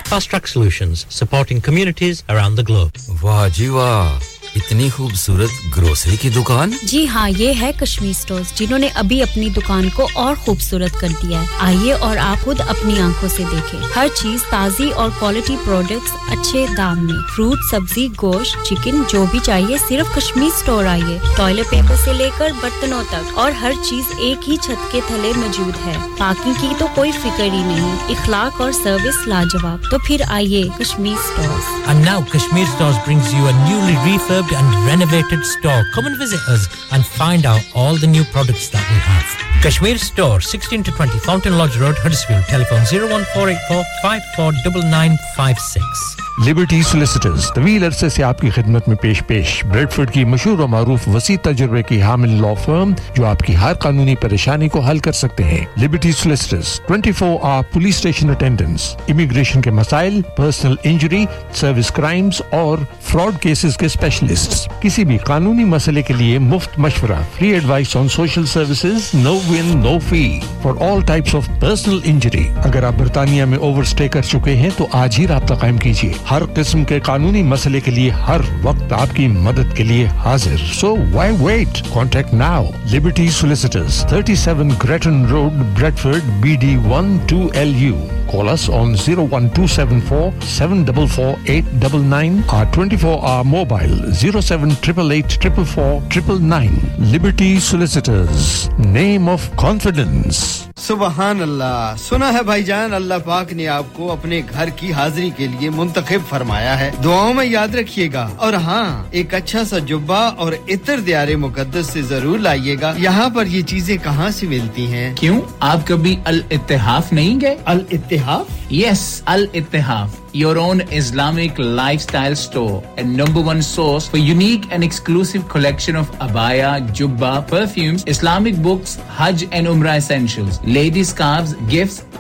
Fast Track Solutions supporting communities around the globe. Vajiva. اتنی خوبصورت grocery کی دکان؟ جی ہاں یہ ہے Kashmir stores جنہوں نے ابھی اپنی دکان کو اور خوبصورت کر دیا ہے۔ آئیے اور آپ خود اپنی آنکھوں سے دیکھیں۔ ہر چیز تازی اور کوالٹی پروڈکٹس اچھے دام میں۔ فروٹ سبزی گوشت چکن جو بھی چاہیے صرف کشمیر سٹور آئیے۔ ٹوائلٹ پیپر سے لے کر برتنوں تک۔ اور ہر چیز ایک ہی چھت کے تھلے موجود ہے۔ پارکنگ کی تو کوئی فکر ہی نہیں۔ اخلاق اور سروس لاجواب۔ تو پھر آئیے Kashmir stores. And now Kashmir stores brings you a newly refurbished refurbed and renovated store. Come and visit us and find out all the new products that we have. Kashmir Store, 16 to 20 Fountain Lodge Road, Huddersfield. Telephone 01484 549956. Liberty solicitors طویل عرصے سے آپ کی خدمت میں پیش پیش Bradford کی مشہور و معروف وسیع تجربے کی حامل لا فرم جو آپ کی ہر قانونی پریشانی کو حل کر سکتے ہیں Liberty solicitors 24 hour police station attendance immigration کے مسائل پرسنل انجری سروس کرائمز اور فراڈ کیسز کے اسپیشلسٹ کسی بھی قانونی مسئلے کے لیے مفت مشورہ free advice on social services no win no fee for all types of personal injury اگر آپ برطانیہ میں اوور اسٹے کر چکے ہیں تو آج ہی رابطہ قائم کیجیے ہر قسم کے قانونی مسئلے کے لیے ہر وقت آپ کی مدد کے لیے حاضر۔ So why wait contact now Liberty solicitors 37 Grattan road Bradford B D 12LU four us mobile zero seven triple eight triple four triple nine Liberty Solicitors name of confidence سبحان اللہ۔ سنا ہے بھائی جان، اللہ پاک نے آپ کو اپنے گھر کی حاضری کے لیے منتخب مغرب فرمایا ہے دعاؤں میں یاد رکھیے گا۔ اور ہاں ایک اچھا سا جبا اور اتر دیار مقدس سے ضرور لائیے گا۔ یہاں پر یہ چیزیں کہاں سے ملتی ہیں؟ کیوں؟ آپ کبھی الاتحاف نہیں گئے؟ الاتحاف؟ یس yes, الاتحاف۔ your own Islamic lifestyle store and number one source for unique and exclusive collection of abaya, jubba, perfumes, Islamic books, Hajj and Umrah essentials, lady scarves, gifts,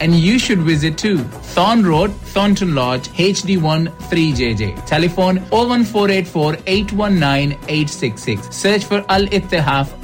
and you should visit too. Thorn Road, Thornton Lodge, HD1 3JJ. Telephone 01484 819 866. Search for Al Ittihaf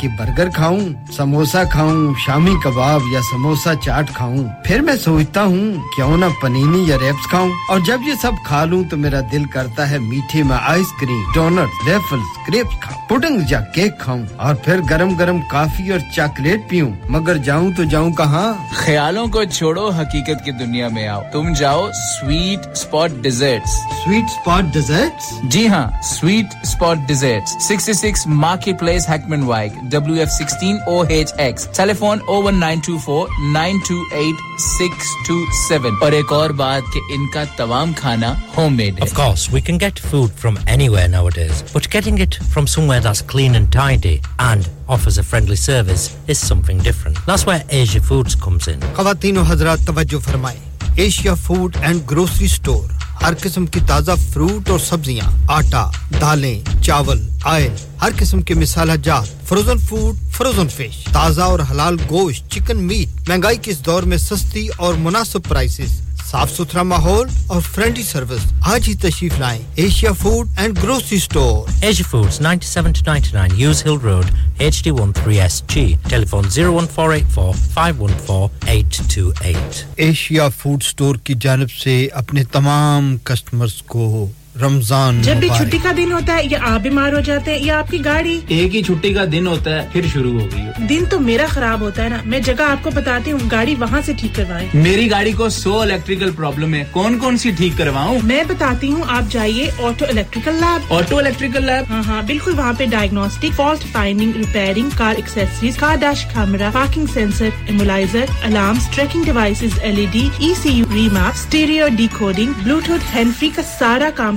کہ burger کھاؤں سموسا کھاؤں شامی کباب یا سموسا چاٹ کھاؤں۔ پھر میں سوچتا ہوں کیوں نہ پنینی یا ریپس کھاؤں۔ اور جب یہ سب کھا لوں تو میرا دل کرتا ہے میٹھے میں ice cream donut waffles crepes کھاؤں۔ پڈنگ یا کیک کھاؤں۔ اور پھر گرم گرم کافی اور چاکلیٹ پیوں۔ مگر جاؤں تو جاؤں کہاں؟ خیالوں کو چھوڑو حقیقت کی دنیا میں آؤ۔ تم جاؤ sweet spot dessert sweet spot dessert جی ہاں sweet spot dessert sixty six market place Heckmondwike ایک اور بات کا تمام کھانا ہوم میڈسنگ خواتین توجہ Asia food and grocery store ہر قسم کی تازہ فروٹ اور سبزیاں، آٹا، دالیں، چاول آئل ہر قسم کے مسالہ جات فروزن فوڈ فروزن فش تازہ اور حلال گوشت چکن میٹ مہنگائی کے اس دور میں سستی اور مناسب پرائسز صاف ستھرا ماحول اور فرینڈلی سروس آج ہی تشریف لائیں Asia food and grocery store Asia Foods, 97 to 99 Hughes Hill Road, HD13SG. Telephone 01484 514 828. Asia food store کی جانب سے اپنے تمام کسٹمرز کو رمضان جب بھی چھٹی کا دن ہوتا ہے یا آپ بیمار ہو جاتے ہیں یا آپ کی گاڑی۔ ایک ہی چھٹی کا دن ہوتا ہے پھر شروع ہو گئی۔ دن تو میرا خراب ہوتا ہے نا۔ میں جگہ آپ کو بتاتی ہوں گاڑی وہاں سے ٹھیک کروائیں۔ میری گاڑی کو سو الیکٹریکل پرابلم ہے۔ کون کون سی ٹھیک کرواؤں؟ میں بتاتی ہوں آپ جائیے auto electrical lab auto electrical lab ہاں ہاں بالکل وہاں پہ diagnostic fault finding repairing car accessories car dash camera parking sensor immobiliser alarms tracking devices L E D E C U remap stereo decoding bluetooth hand free کا سارا کام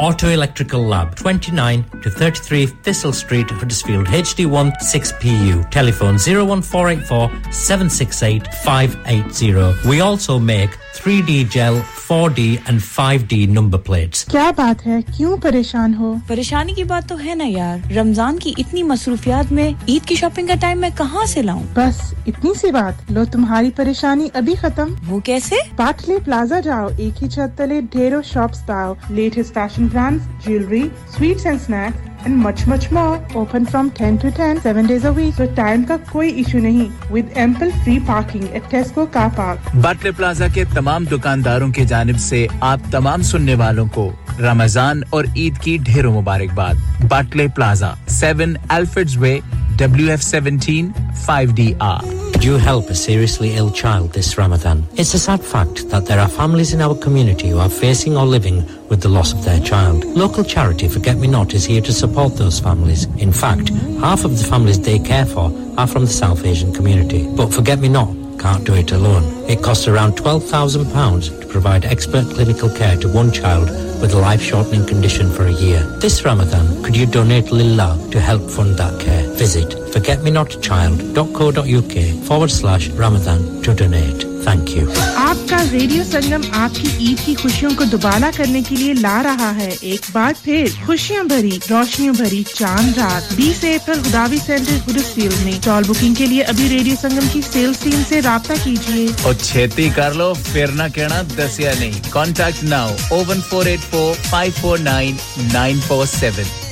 Auto electrical lab 29 to 33 Thistle Street Huddersfield HD1 6PU telephone 01484 768 580 we also make 3D gel, 4D and 5D number plates. کیا بات ہے؟ کیوں پریشان ہو؟ پریشانی کی بات تو ہے نا یار۔ رمضان کی اتنی مصروفیات میں عید کی شاپنگ کا ٹائم میں کہاں سے لاؤں؟ بس اتنی سی بات۔ لو تمہاری پریشانی ابھی ختم۔ وہ کیسے؟ پاٹلے پلازا جاؤ ایک ہی چھت تلے ڈھیروں shops pav latest fashion brand jewellery sweets and snacks and much much more open from ten to ten seven days a week تو ٹائم کا کوئی ایشو نہیں with ample free parking at Tesco car park Batley plaza کے تمام دکانداروں کی جانب سے آپ تمام سننے والوں کو رمضان اور عید کی ڈھیروں مبارکباد Batley plaza seven Alfreds way W F seventeen five D R Could you help a seriously ill child this Ramadan? It's a sad fact that there are families in our community who are facing or living with the loss of their child. Local charity Forget Me Not is here to support those families. In fact, half of the families they care for are from the South Asian community. But Forget Me Not can't do it alone. It costs around £12,000 to provide expert clinical care to one child with a life-shortening condition for a year. This Ramadan, could you donate Lillah to help fund that care? Visit forgetmenotchild.co.uk forward slash Ramadan to donate. Thank you. Radio Sangam آپ کی عید کی خوشیوں کو دوبالا کرنے کے لیے لا رہا ہے۔ ایک بار پھر خوشیاں بھری روشنیوں بھری چاند رات۔ بیس اپریل خداوی سینٹر ہڈسفیلڈ میں ٹال بکنگ کے لیے ابھی ریڈیو سنگم کی سیلز ٹیم سے رابطہ کیجیے۔ اور چھیتی کر لو، پھر نہ کہنا دسیا نہیں۔ Contact now O one four eight four five four nine nine four seven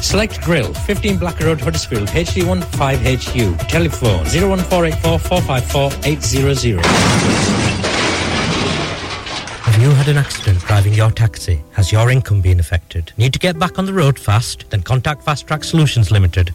Select Grill, 15 Black Road, Huddersfield, HD1 5HU. Telephone 01484 454 800. Have you had an accident driving your taxi? Has your income been affected? Need to get back on the road fast? Then contact Fast Track Solutions Limited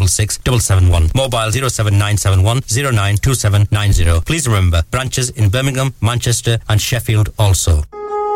076 771. Mobile 07971 Please remember, branches in Birmingham, Manchester and Sheffield also.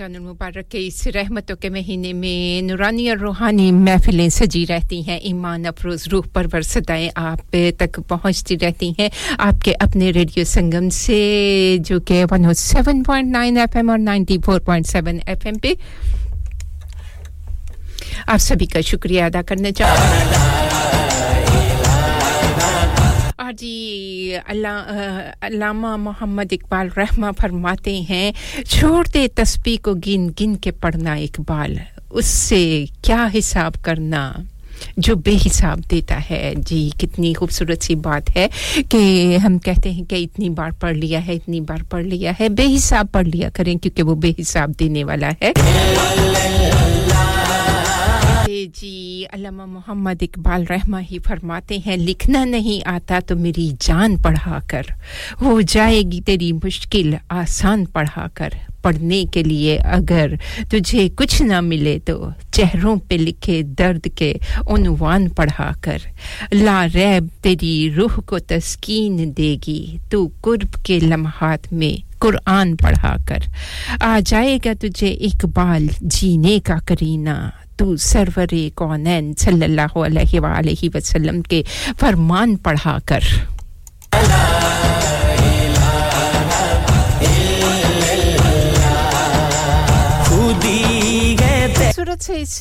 رمضان المبارک کے اس رحمتوں کے مہینے میں نورانی اور روحانی محفلیں سجی رہتی ہیں۔ ایمان افروز روح پرور ورسدائیں آپ تک پہنچتی رہتی ہیں۔ آپ کے اپنے ریڈیو سنگم سے جو کہ one O seven point nine F M اور ninety four point seven F M پہ آپ سبھی کا شکریہ ادا کرنا چاہوں اور جی علامہ محمد اقبال رحمہ فرماتے ہیں، چھوڑ دے تسبیح کو گن گن کے پڑھنا اقبال، اس سے کیا حساب کرنا؟ جو بے حساب دیتا ہے۔ جی کتنی خوبصورت سی بات ہے کہ ہم کہتے ہیں کہ اتنی بار پڑھ لیا ہے، اتنی بار پڑھ لیا ہے، بے حساب پڑھ لیا کریں کیونکہ وہ بے حساب دینے والا ہے۔ جی علامہ محمد اقبال رحمہ ہی فرماتے ہیں، لکھنا نہیں آتا تو میری جان پڑھا کر۔ ہو جائے گی تیری مشکل آسان پڑھا کر۔ پڑھنے کے لیے اگر تجھے کچھ نہ ملے تو چہروں پہ لکھے درد کے عنوان پڑھا کر۔ لا ریب، تیری روح کو تسکین دے گی۔ تو قرب کے لمحات میں قرآن پڑھا کر۔ آ جائے گا تجھے اقبال جینے کا کرینہ۔ تو سرور کونین صلی اللہ علیہ وآلہ وسلم کے فرمان پڑھا کر خوبصورت سے اس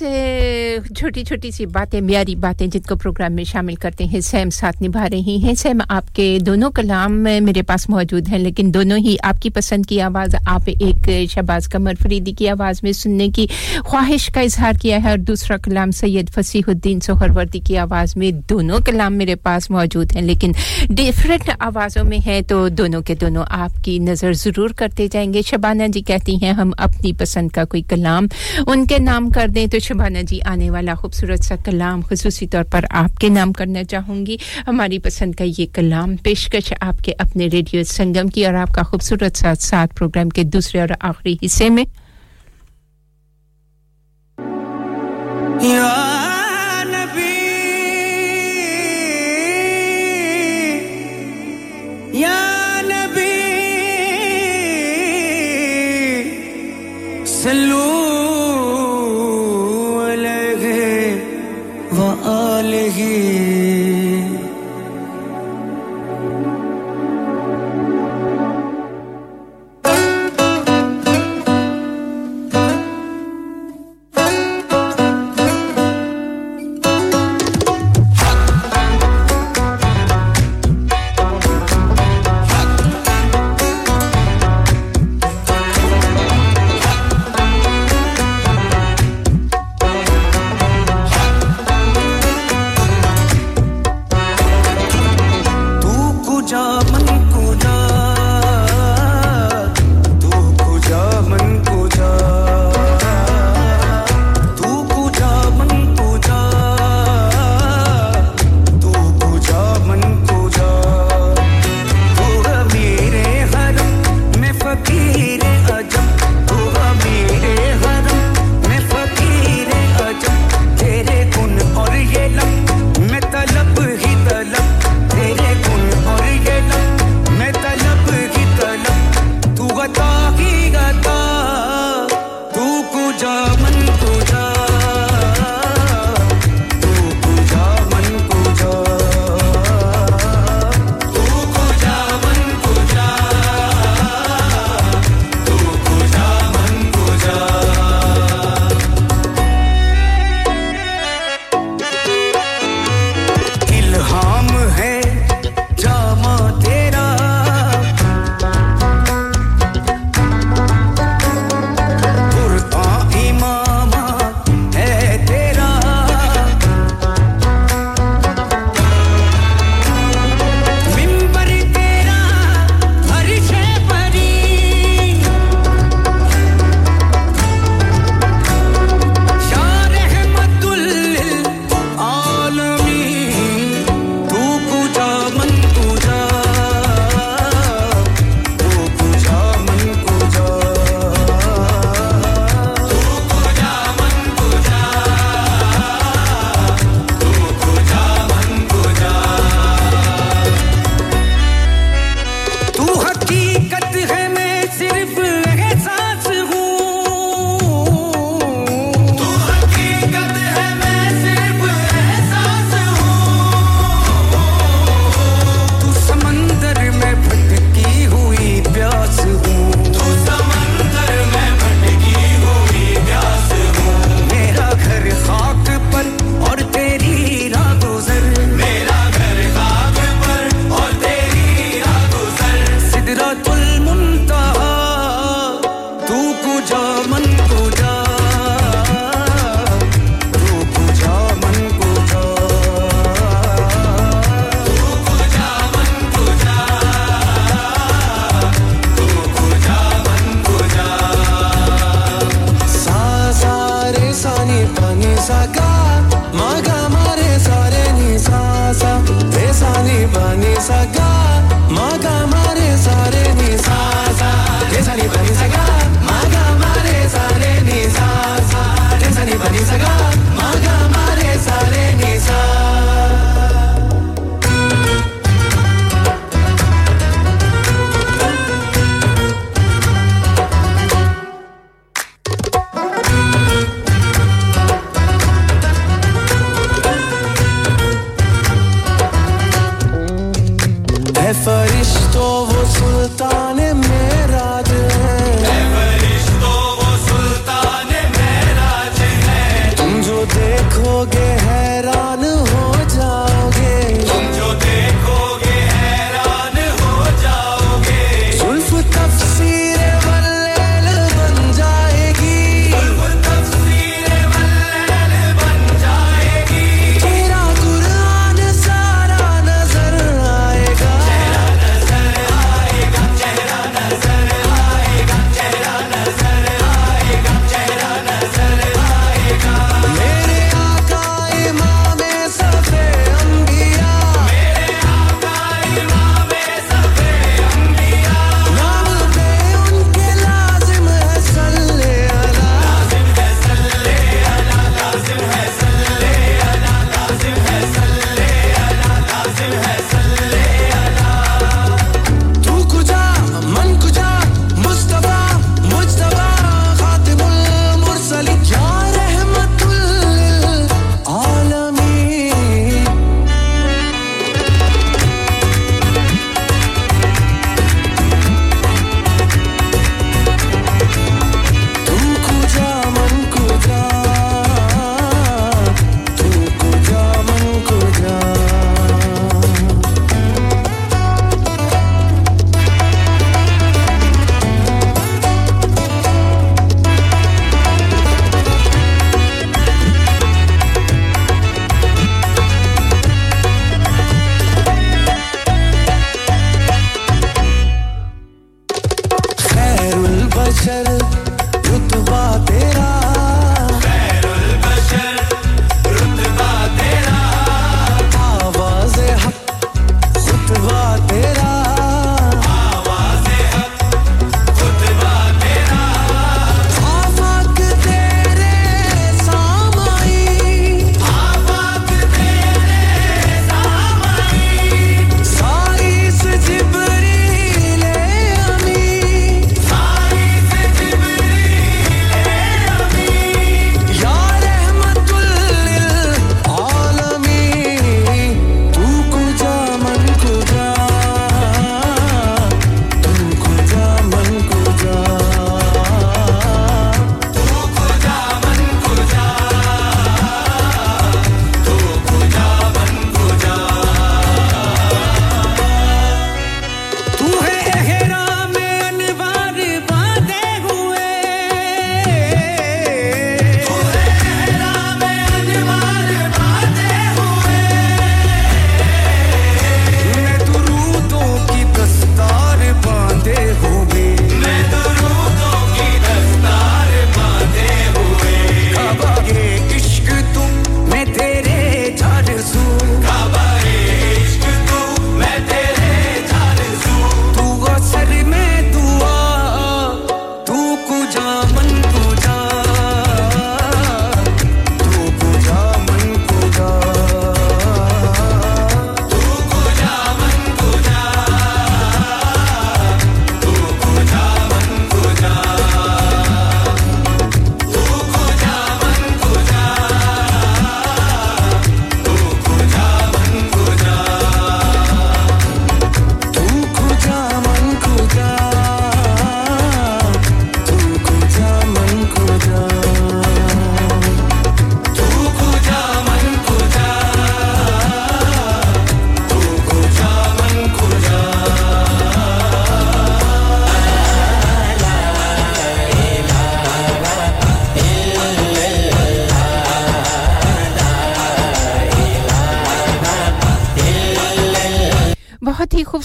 چھوٹی چھوٹی سی باتیں معیاری باتیں جن کو پروگرام میں شامل کرتے ہیں سیم ساتھ نبھا رہی ہیں سیم آپ کے دونوں کلام میرے پاس موجود ہیں لیکن دونوں ہی آپ کی پسند کی آواز آپ ایک شہباز قمر فریدی کی آواز میں سننے کی خواہش کا اظہار کیا ہے اور دوسرا کلام سید فصیح الدین سہروردی کی آواز میں دونوں کلام میرے پاس موجود ہیں لیکن ڈفرینٹ آوازوں میں ہیں تو دونوں کے دونوں آپ کی نظر ضرور کرتے جائیں گے شبانہ جی کہتی ہیں ہم اپنی پسند کا کوئی کلام ان کے نام کر دیں تو شبانا جی آنے والا خوبصورت سا کلام خصوصی طور پر آپ کے نام کرنا چاہوں گی۔ ہماری پسند کا یہ کلام پیشکش آپ کے اپنے ریڈیو سنگم کی اور آپ کا خوبصورت سا ساتھ پروگرام کے دوسرے اور آخری حصے میں۔ سلو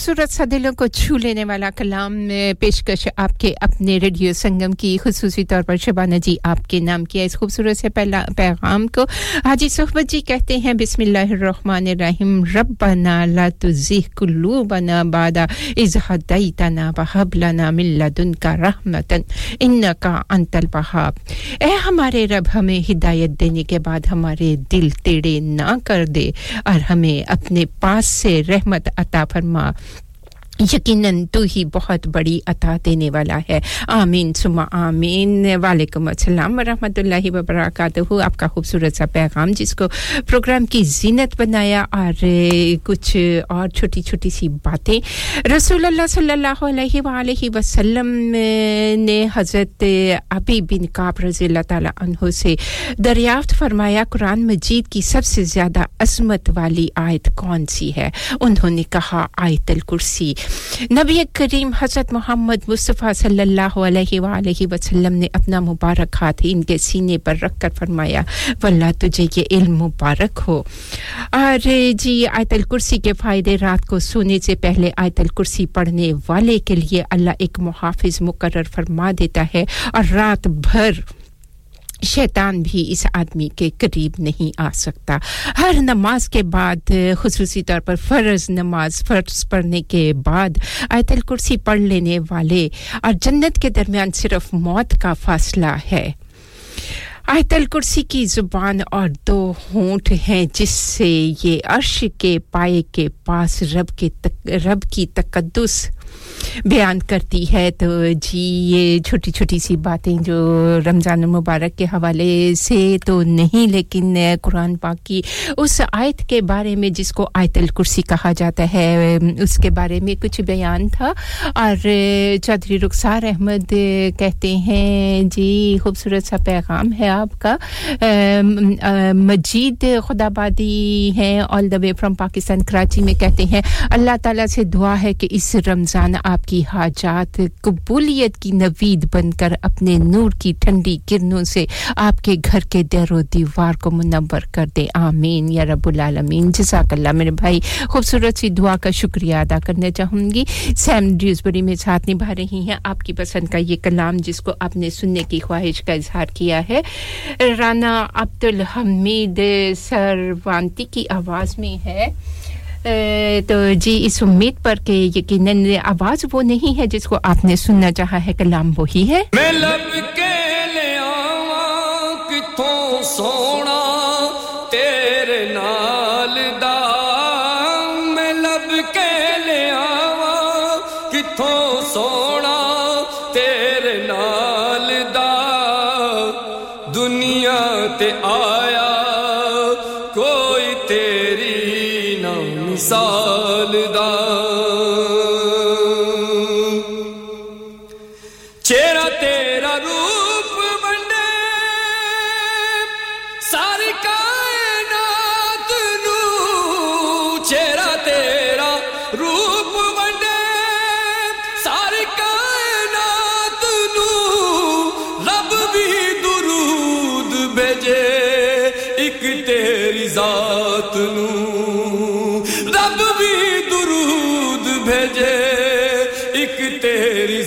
Surat سا دلوں کو چھو لینے والا کلام پیشکش آپ کے اپنے ریڈیو سنگم کی خصوصی طور پر شبانہ جی آپ کے نام کیا اس خوبصورت سے پہلا پیغام کو حاجی صحبت جی کہتے ہیں، بسم اللہ الرحمن الرحیم۔ ربنا لا تزیح قلوبنا بعد از حدیتنا وحب لنا من لدنک رحمتا انکا انت بہاب اے ہمارے رب، ہمیں ہدایت دینے کے بعد ہمارے دل ٹیڑے نہ کر دے اور ہمیں اپنے پاس سے رحمت عطا فرما۔ یقیناً تو ہی بہت بڑی عطا دینے والا ہے۔ آمین۔ سما آمین۔ وعلیکم السلام ورحمۃ اللہ وبرکاتہ۔ آپ کا خوبصورت سا پیغام جس کو پروگرام کی زینت بنایا اور کچھ اور چھوٹی چھوٹی سی باتیں۔ رسول اللہ صلی اللہ علیہ وآلہ وسلم نے حضرت ابی بن کعب رضی اللہ تعالیٰ عنہ سے دریافت فرمایا، قرآن مجید کی سب سے زیادہ عظمت والی آیت کون سی ہے؟ انہوں نے کہا، آیت الکرسی۔ نبی کریم حضرت محمد مصطفیٰ صلی اللہ علیہ وآلہ وسلم نے اپنا مبارک ہاتھ ان کے سینے پر رکھ کر فرمایا، واللہ تجھے یہ علم مبارک ہو۔ اور جی آیت الکرسی کے فائدے رات کو سونے سے پہلے آیت الکرسی پڑھنے والے کے لیے اللہ ایک محافظ مقرر فرما دیتا ہے۔ اور رات بھر شیطان بھی اس آدمی کے قریب نہیں آ سکتا۔ ہر نماز کے بعد، خصوصی طور پر فرض نماز، فرض پڑھنے کے بعد آیت الکرسی پڑھ لینے والے اور جنت کے درمیان صرف موت کا فاصلہ ہے۔ آیت الکرسی کی زبان اور دو ہونٹ ہیں جس سے یہ عرش کے پائے کے پاس رب کے تق... رب کی تقدس بیان کرتی ہے تو جی یہ چھوٹی چھوٹی سی باتیں جو رمضان المبارک کے حوالے سے تو نہیں، لیکن قرآن پاک کی اس آیت کے بارے میں جس کو آیت الکرسی کہا جاتا ہے، اس کے بارے میں کچھ بیان تھا۔ اور چودھری رخسار احمد کہتے ہیں جی خوبصورت سا پیغام ہے آپ کا۔ مجید خدا بادی ہیں all the way from Pakistan Karachi میں کہتے ہیں۔ اللہ تعالیٰ سے دعا ہے کہ اس رمضان مولانا آپ کی حاجات قبولیت کی نوید بن کر اپنے نور کی ٹھنڈی کرنوں سے آپ کے گھر کے دیر و دیوار کو منور کر دے۔ آمین۔ یا رب العالمین۔ جزاک اللہ۔ میرے بھائی، خوبصورت سی دعا کا شکریہ ادا کرنا چاہوں گی۔ سیم ڈیوزبری میں ساتھ نبھا رہی ہیں۔ آپ کی پسند کا یہ کلام جس کو آپ نے سننے کی خواہش کا اظہار کیا ہے۔ رانا عبد الحمید سروانتی کی آواز میں ہے۔ تو جی اس امید پر کہ یقیناً آواز وہ نہیں ہے جس کو آپ نے سننا چاہا ہے، کلام وہی ہے۔ میں لب کے لے آواں کتوں سونا وصال دا. چہرہ تیرا روپ بنڈے، ساری کائنات نو. چہرہ تیرا روپ بنڈے، ساری کائنات نو. رب بھی درود بھیجے، ایک تیری ذات نو.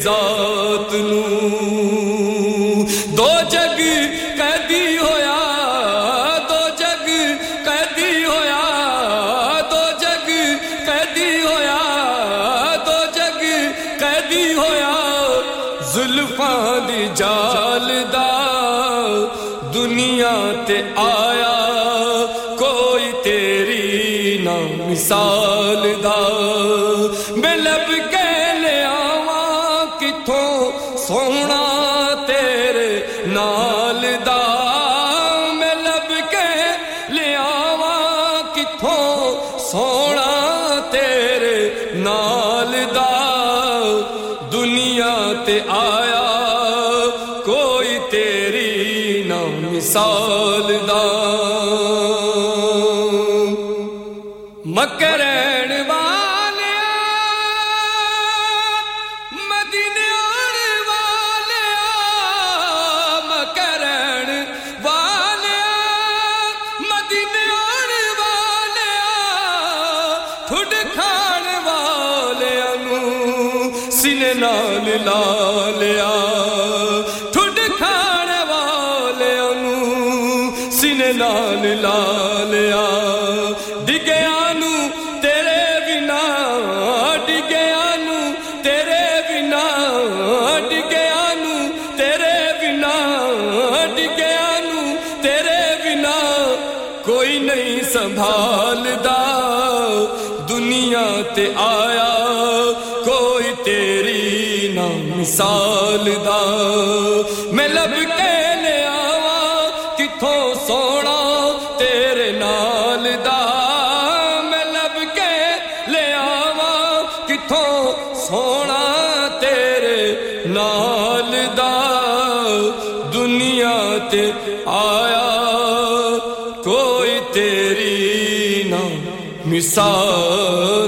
ذات نو۔ دو جگ قیدی ہویا، دو جگ قیدی ہویا، دو جگ قیدی ہویا، دو جگ قیدی ہویا۔ زلفاں دی جال دا دنیا تے آیا، کوئی تیری نام مثال۔ نال لا لیا ٹھڈ کھان والیا سینے نال لا لیا ڈگیا بنا ڈگیا نو تیرے بنا ڈگیا نو تیرے بنا ڈگیا نو تیرے بنا۔ کوئی نہیں سنبھالدا۔ دنیا sağ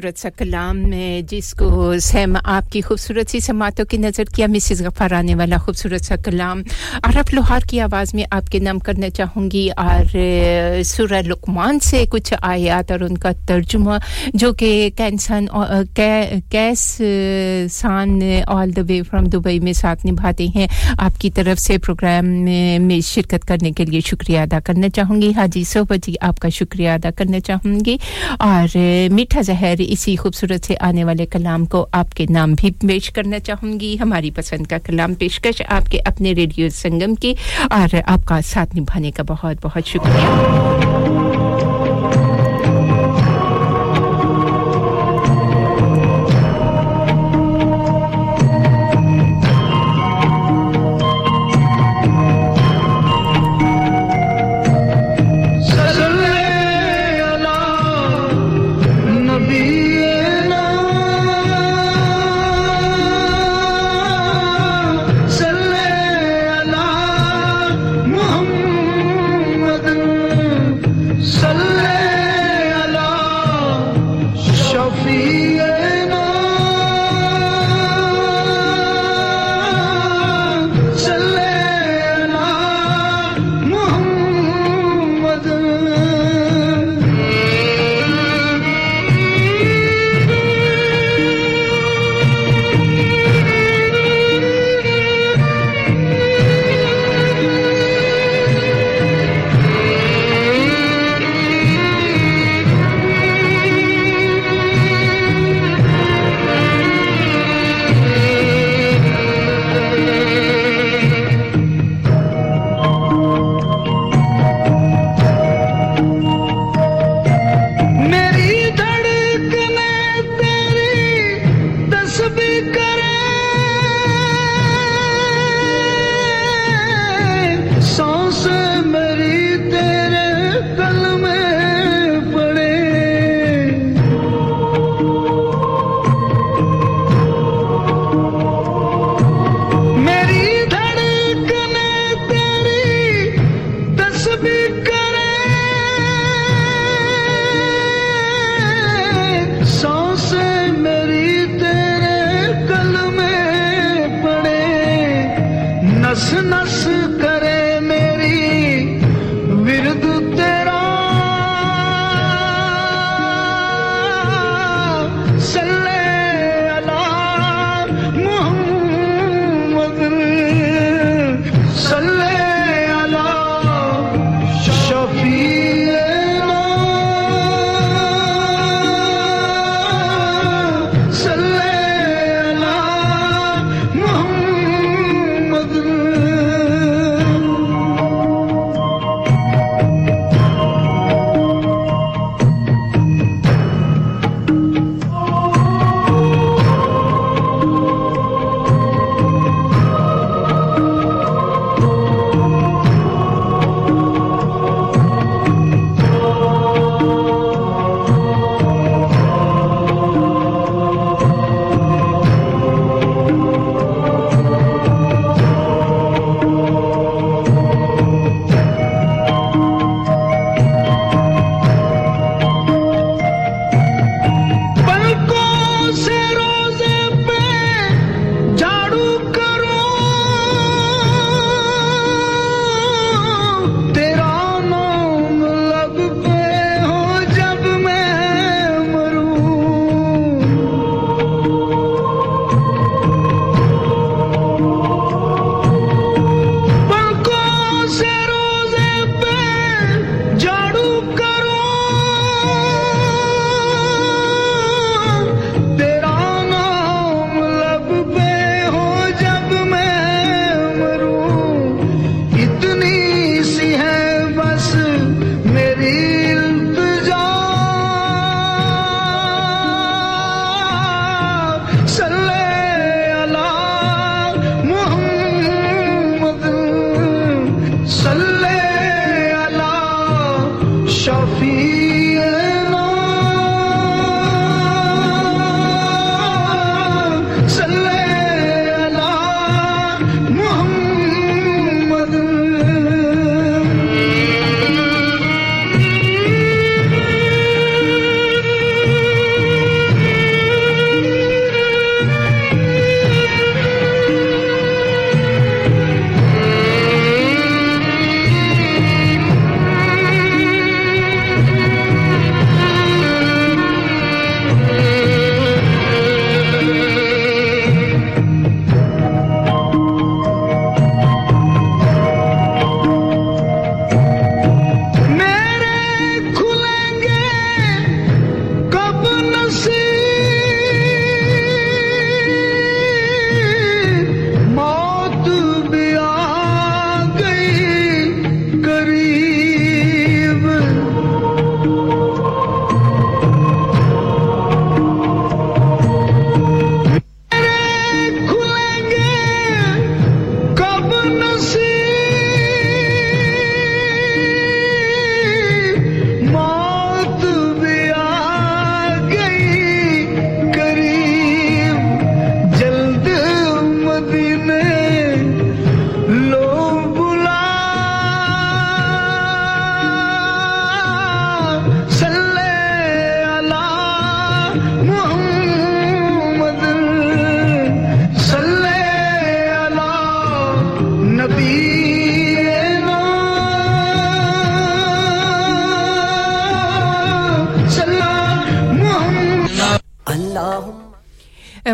خوبصورت سا کلام میں جس کو سیم آپ کی خوبصورت سی سماعتوں کی نظر کیا، مسز غفار آنے والا خوبصورت سا کلام۔ عرب لوہار کی آواز میں آپ کے نام کرنا چاہوں گی۔ اور سورہ لقمان سے کچھ آیات اور ان کا ترجمہ، جو کہ کینسن کیس، سان آل دا وے فرام دبئی میں ساتھ نبھاتے ہیں۔ آپ کی طرف سے پروگرام میں شرکت کرنے کے لیے شکریہ ادا کرنا چاہوں گی۔ ہاں حاجی صوبہ جی آپ کا شکریہ ادا کرنا چاہوں گی۔ اور میٹھا زہر اسی خوبصورت سے آنے والے کلام کو آپ کے نام بھی پیش کرنا چاہوں گی۔ ہماری پسند کا کلام پیشکش آپ کے اپنے ریڈیو سنگم کی اور آپ کا ساتھ نبھانے کا بہت بہت شکریہ۔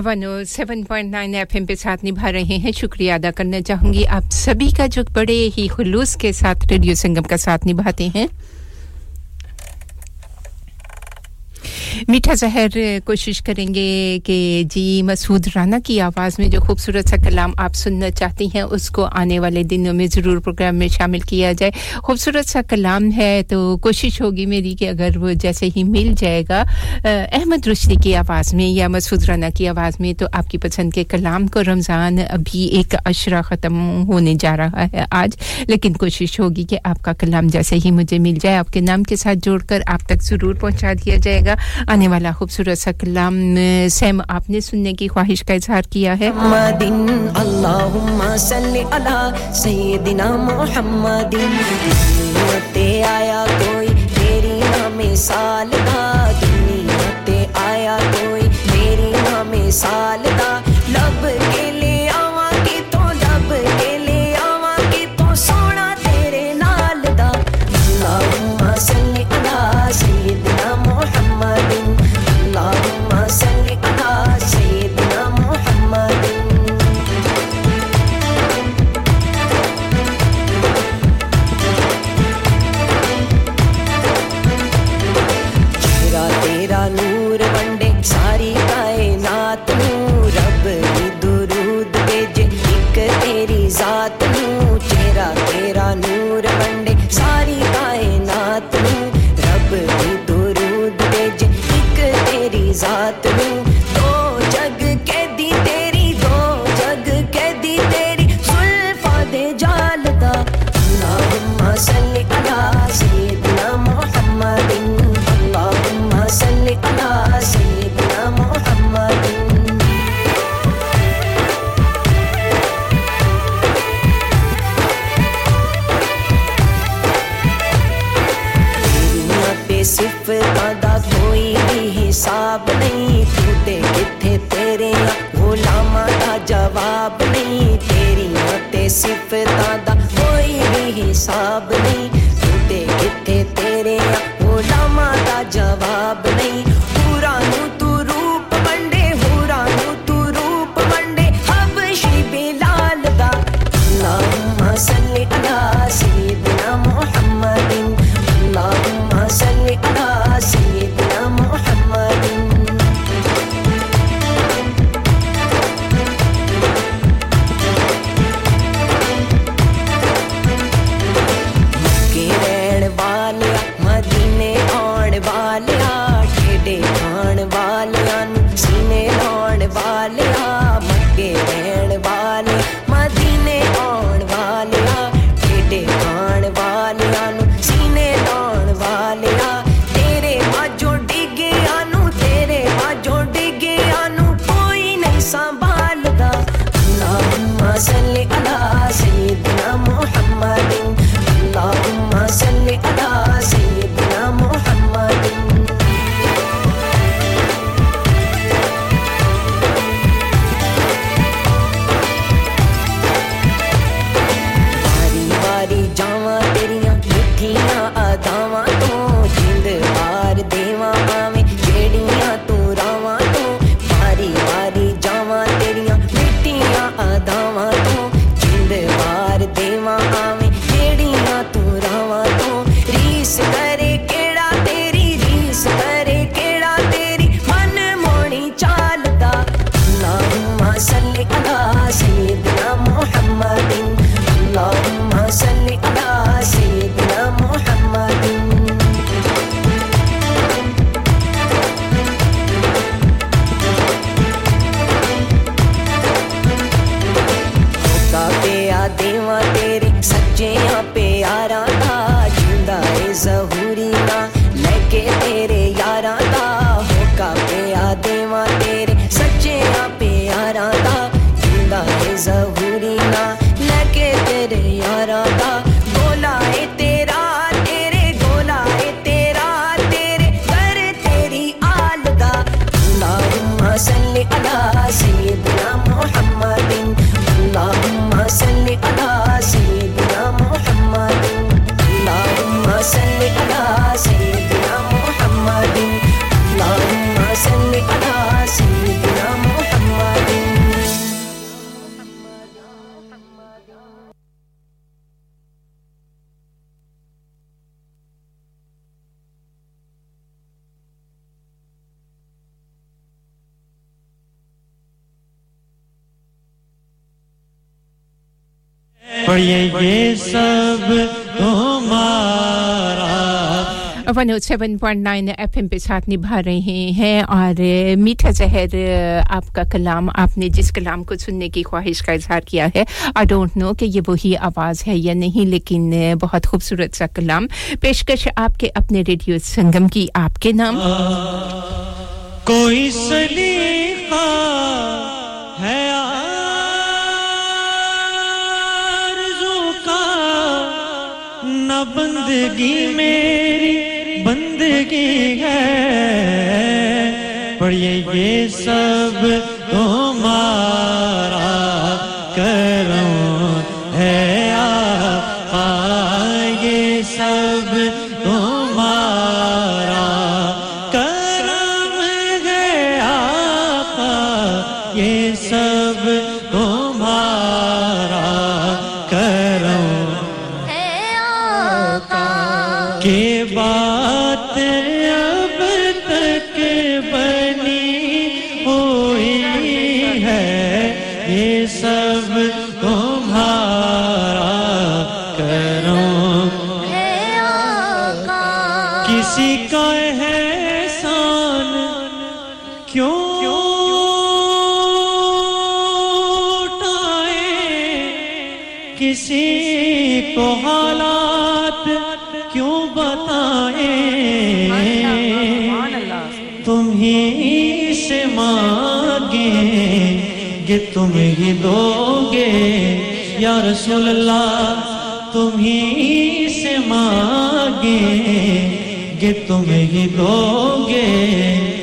One seven point nine F M پہ ساتھ نبھا رہے ہیں شکریہ ادا کرنا چاہوں گی آپ سبھی کا جو بڑے ہی خلوص کے ساتھ ریڈیو سنگم کا ساتھ نبھاتے ہیں میٹھا زہر کوشش کریں گے کہ جی مسعود رانا کی آواز میں جو خوبصورت سا کلام آپ سننا چاہتی ہیں، اس کو آنے والے دنوں میں ضرور پروگرام میں شامل کیا جائے۔ خوبصورت سا کلام ہے تو کوشش ہوگی میری کہ اگر وہ جیسے ہی مل جائے گا احمد رشدی کی آواز میں یا مسعود رانا کی آواز میں تو آپ کی پسند کے کلام کو رمضان ابھی ایک عشرہ ختم ہونے جا رہا ہے آج۔ لیکن کوشش ہوگی کہ آپ کا کلام جیسے ہی مجھے مل جائے، آپ کے نام کے ساتھ جوڑ کر آپ تک ضرور پہنچا دیا جائے گا۔ آنے والا خوبصورت سا کلام، سیم آپ نے سننے کی خواہش کا اظہار کیا ہے۔ سیدنا محمد آیا کوئی تیری آیا کوئی تیری ਜਵਾਬ ਨਹੀਂ ਤੇਰੀਆਂ ਤੇ ਸਿਫਤਾਂ ਦਾ ਕੋਈ ਵੀ ਹਿਸਾਬ ਨਹੀਂ। Seven point nine F M پہ ساتھ نبھا رہے ہیں اور میٹھا زہر، آپ کا کلام، آپ نے جس کلام کو سننے کی خواہش کا اظہار کیا ہے آئی ڈونٹ نو کہ یہ وہی آواز ہے یا نہیں، لیکن بہت خوبصورت سا کلام۔ پیشکش آپ کے اپنے ریڈیو سنگم کی آپ کے نام۔ کوئی سلیقہ ہے آرزو کا، نہ بندگی میری۔ زندگی ہے۔ پڑھیے یہ سب کسی کو حالات کیوں بتائیں؟ تم ہی سے مانگے کہ تم ہی دو گے یا رسول اللہ، تم ہی سے مانگے کہ تم ہی دو گے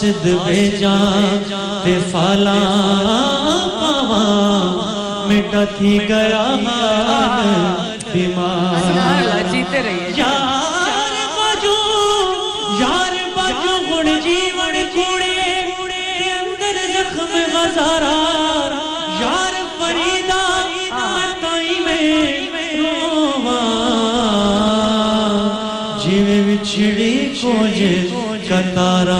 قاصد بھیجا تے فالا پاوا مٹا تھی گیا بیمار۔ جیتے رہیے۔ یار بجو گڑ جیون اندر زخم غزارا یار فریدا تائی میں روواں۔ جیوے وچھڑی کوجے کتارا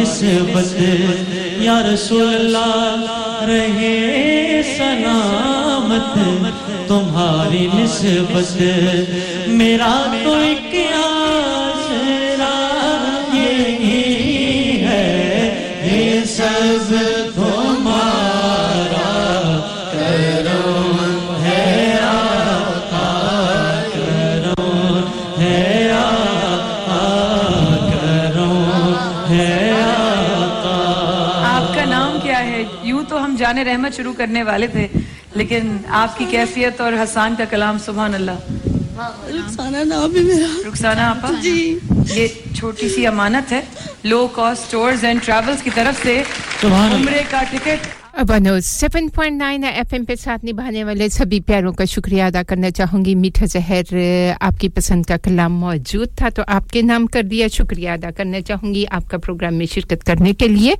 نسبت یا رسول اللہ رہے سلامت تمہاری نسبت میرا تو ایک شان رحمت شروع کرنے والے تھے لیکن آپ کی کیفیت اور حسان کا کلام سبحان اللہ۔ رخسانہ آپ یہ چھوٹی سی امانت ہے low cost tours and travels کی طرف سے عمرے کا ٹکٹ۔ بنو seven point nine F M پہ ساتھ نبھانے والے سبھی پیاروں کا شکریہ ادا کرنا چاہوں گی۔ میٹھا زہر آپ کی پسند کا کلام موجود تھا تو آپ کے نام کر دیا۔ شکریہ ادا کرنا چاہوں گی آپ کا پروگرام میں شرکت کرنے کے لیے۔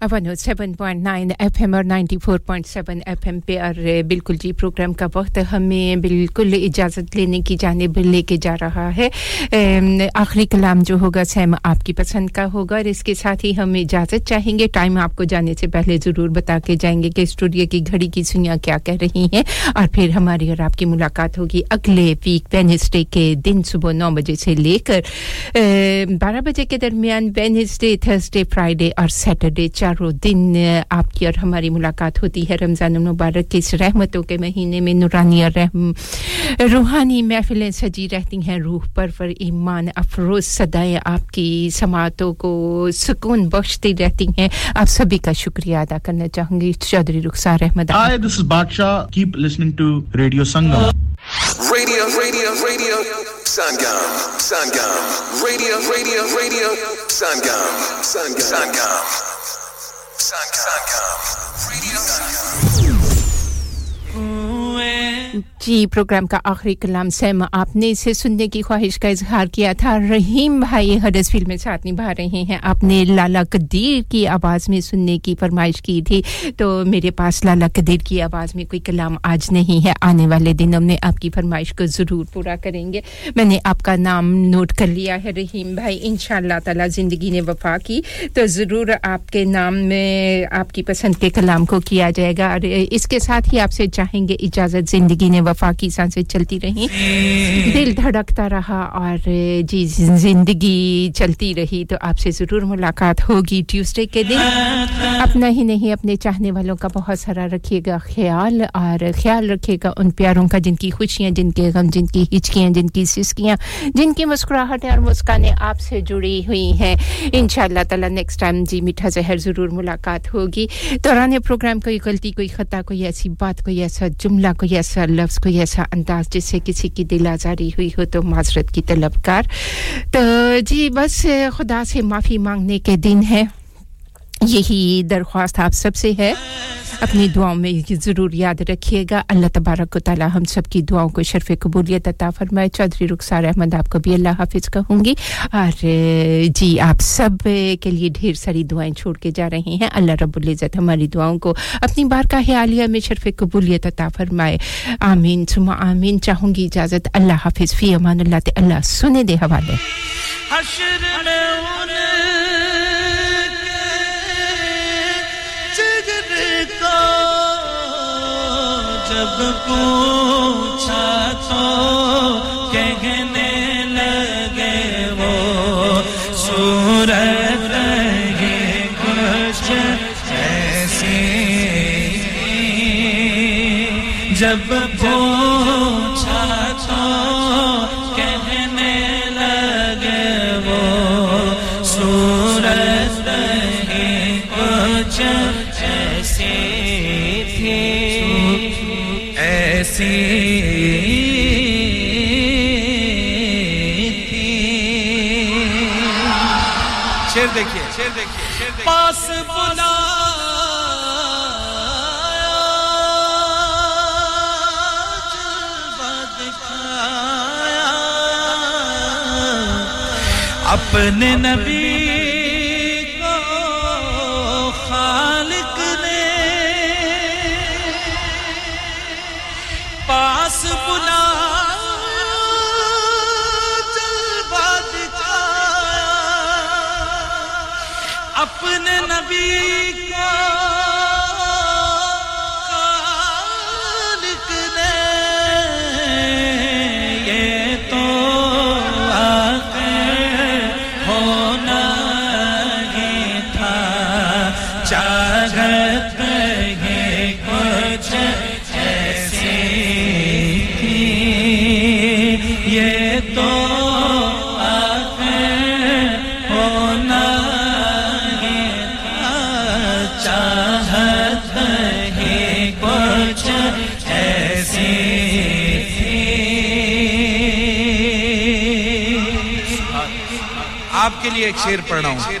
One seven point nine F M اور ninety four point seven F M پہ، اور بالکل جی پروگرام کا وقت ہمیں بالکل اجازت لینے کی جانب لے کے جا رہا ہے۔ آخری کلام جو ہوگا سیم آپ کی پسند کا ہوگا، اور اس کے ساتھ ہی ہم اجازت چاہیں گے۔ ٹائم آپ کو جانے سے پہلے ضرور بتا کے جائیں گے کہ اسٹوڈیو کی گھڑی کی سوئیاں کیا کہہ رہی ہیں۔ اور پھر ہماری اور آپ کی ملاقات ہوگی اگلے ویک وینسڈے کے دن صبح نو بجے سے لے کر بارہ بجے کے درمیان وینسڈے تھرسڈے فرائیڈے اور سیٹرڈے چار چاروں دن آپ کی اور ہماری ملاقات ہوتی ہے رمضان المبارک کے اس رحمتوں کے مہینے میں نورانی اور رحم روحانی محفلیں سجی رہتی ہیں۔ روح پر پر ایمان افروز صدایں آپ کی۔ سماعتوں کو سکون بخشتی رہتی ہیں۔ آپ سبھی کا شکریہ ادا کرنا چاہوں گی۔ چودھری رخسار احمد دس از بادشاہ۔ Keep listening to radio Sangam Radio, radio, radio, Sangam, Sangam, radio, radio, radio, Sangam, Sangam, Sangam. Radio.com. Radio.com. Radio.com. Eh. جی پروگرام کا آخری کلام سیم آپ نے اسے سننے کی خواہش کا اظہار کیا تھا۔ رحیم بھائی ہڈس فیلڈ میں ساتھ نبھا رہے ہیں۔ آپ نے لالا قدیر کی آواز میں سننے کی فرمائش کی تھی۔ تو میرے پاس لالا قدیر کی آواز میں کوئی کلام آج نہیں ہے۔ آنے والے دنوں میں آپ کی فرمائش کو ضرور پورا کریں گے۔ میں نے آپ کا نام نوٹ کر لیا ہے، رحیم بھائی۔ ان شاء اللہ تعالیٰ زندگی نے وفا کی۔ تو ضرور آپ کے نام میں آپ کی پسند کے کلام کو کیا جائے گا۔ اور اس کے ساتھ ہی آپ سے چاہیں گے اجازت زندگی نے وفاقی سانسیں چلتی رہیں۔ جی۔ دل دھڑکتا رہا اور جی زندگی چلتی رہی تو آپ سے ضرور ملاقات ہوگی ٹیوسڈے کے دن۔ اپنا ہی نہیں اپنے چاہنے والوں کا بہت سارا رکھیے گا خیال اور خیال رکھیے گا ان پیاروں کا جن کی خوشیاں جن کے غم جن کی ہچکیاں جن کی سسکیاں جن کی مسکراہٹیں اور مسکانیں آپ سے جڑی ہوئی ہیں۔ ان شاء اللہ تعالیٰ نیکسٹ ٹائم جی میٹھا زہر ضرور ملاقات ہوگی۔ دوران پروگرام کوئی غلطی کوئی خطا کوئی ایسی بات کوئی ایسا جملہ کوئی ایسا لفظ کوئی ایسا انداز جس سے کسی کی دل آزاری ہوئی ہو تو معذرت کی طلب کار تو جی بس خدا سے معافی مانگنے کے دن ہے یہی درخواست آپ سب سے ہے۔ اپنی دعاؤں میں یہ ضرور یاد رکھیے گا۔ اللہ تبارک و تعالی ہم سب کی دعاؤں کو شرف قبولیت عطا فرمائے۔ چودھری رخسار احمد آپ کو بھی اللہ حافظ کہوں گی۔ اور جی آپ سب کے لیے ڈھیر ساری دعائیں چھوڑ کے جا رہے ہیں۔ اللہ رب العزت ہماری دعاؤں کو اپنی بار کا حیالیہ میں شرف قبولیت عطا فرمائے۔ آمین۔ سما آمین۔ چاہوں گی اجازت۔ اللہ حافظ۔ فی امان اللہ تے اللہ سنے دے حوالے۔ حشر میں جب پوچھا تو کہنے لگے وہ سورت یہ کچھ ایسی۔ جب پوچھا اپنے نبی کو خالق نے پاس بلا اپنے نبی کے لیے ایک شعر پڑھ رہا ہوں۔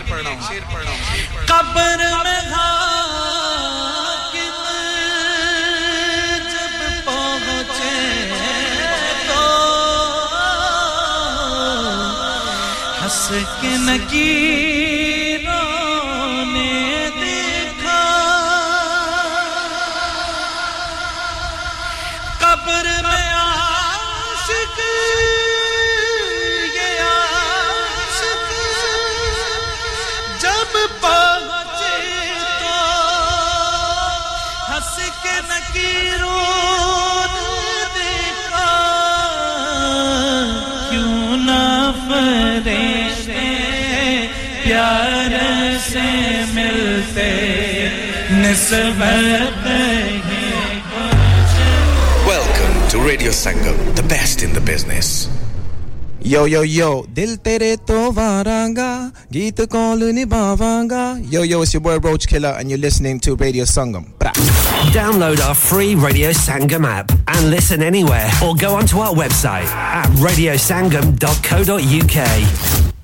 Welcome to Radio Sangam, the best in the business. Yo yo yo, dil tere to varanga, geet call nibhavanga. Yo yo, it's your boy Roach Killer, and you're listening to Radio Sangam. Bra. Download our free Radio Sangam app and listen anywhere, or go onto our website at radiosangam.co.uk.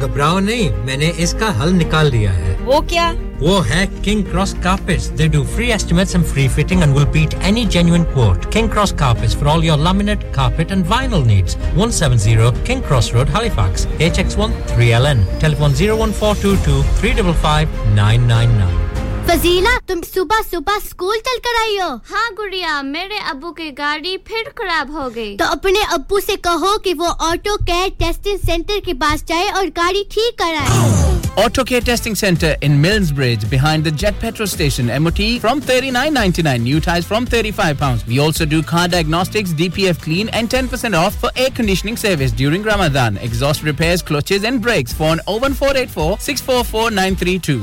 گھبراؤ نہیں میں نے اس کا حل نکال دیا ہے۔ وہ کیا؟ وہ ہے King Cross Carpets they do free estimates and free fitting and will beat any genuine quote King Cross Carpets for all your laminate carpet and vinyl needs 170 King Cross Road Halifax H X 1 3 L N telephone 01422 355 999 Fazila تم صبح صبح school چل کر آئی ہو۔ ہاں گڑیا میرے ابو کی گاڑی پھر خراب ہو گئی۔ تو اپنے ابو سے کہو کہ وہ آٹو کیئر ٹیسٹنگ سینٹر کے پاس جائے اور گاڑی ٹھیک کرائے۔ AutoCare Testing Center in Millsbridge behind the Jet Petrol Station. MOT from £39.99. New tyres from £35. We also do car diagnostics, DPF clean and 10% off for air conditioning service during Ramadan. Exhaust repairs, clutches and brakes. Phone 01484 644932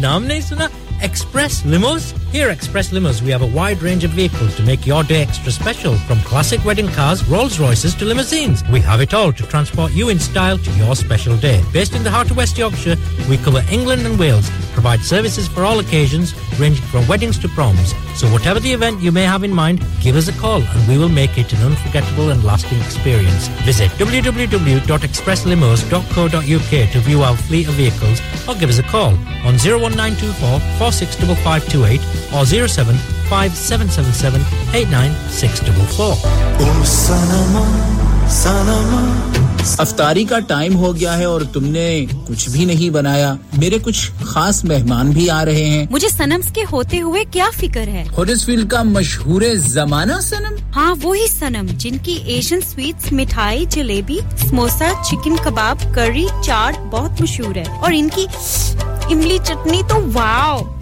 na. نام نہیں سنا Express Limos Here at Express Limos, we have a wide range of vehicles to make your day extra special. From classic wedding cars, Rolls Royces to limousines. We have it all to transport you in style to your special day. Based in the heart of West Yorkshire, we cover England and Wales, provide services for all occasions, ranging from weddings to proms. So whatever the event you may have in mind, give us a call and we will make it an unforgettable and lasting experience. Visit www.expresslimos.co.uk to view our fleet of vehicles or give us a call on 01924 465528 اور 07577789644 افطاری کا time ہو گیا ہے اور تم نے کچھ بھی نہیں بنایا۔ میرے کچھ خاص مہمان بھی آ رہے ہیں۔ مجھے سنمز کے ہوتے ہوئے کیا فکر ہے؟ ہورسفیلڈ کا مشہور زمانہ سنم ہاں وہی سنم جن کی ایشین سویٹس مٹھائی جلیبی سموسا چکن کباب کری چاٹ بہت مشہور ہے۔ اور ان کی املی چٹنی تو واو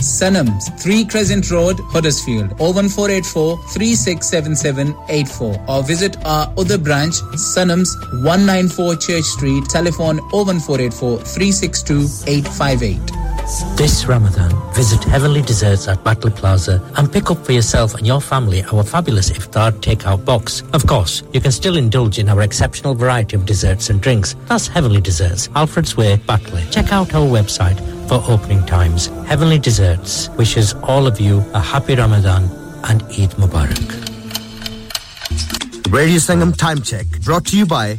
Sanam's Three Crescent Road, Huddersfield. 01484 367784 or visit our other branch, Sanam's 194 Church Street. Telephone 01484 362858. This Ramadan, visit Heavenly Desserts at Butler Plaza and pick up for yourself and your family our fabulous iftar takeout box. Of course, you can still indulge in our exceptional variety of desserts and drinks. That's Heavenly Desserts, Alfred's Way, Butler. Check out our website for opening times, Heavenly Desserts wishes all of you a happy Ramadan and Eid Mubarak. Radio Sangam Time Check brought to you by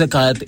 zakat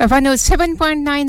107.9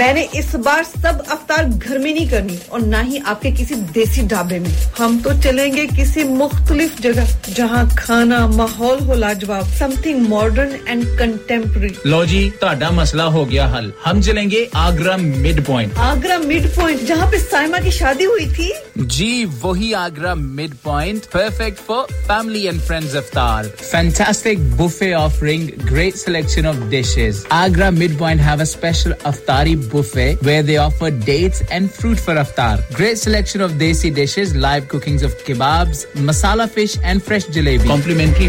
میں نے اس بار سب افطار گھر میں نہیں کرنی اور نہ ہی آپ کے کسی دیسی ڈھابے میں۔ ہم تو چلیں گے کسی مختلف جگہ جہاں کھانا ماحول ہو لاجواب something modern and contemporary لو جی تا مسئلہ ہو گیا حل۔ ہم چلیں گے Agra Mid Point. Agra Mid Point جہاں پہ سائما کی شادی ہوئی تھی۔ جی وہی Agra Mid Point perfect for family and friends افطار۔ Fantastic buffet offering great selection of dishes Agra Mid Point have a special افطاری buffet where they offer dates and fruit for aftar. Great selection of desi dishes, live cookings of kebabs, masala fish and fresh jalebi. Complimentary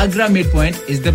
Agra Mid Point is the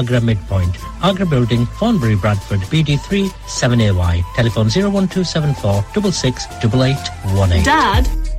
Agra Mid Point Agra Building, Thornbury, Bradford, BD3 7AY. Telephone 01274 66 Dad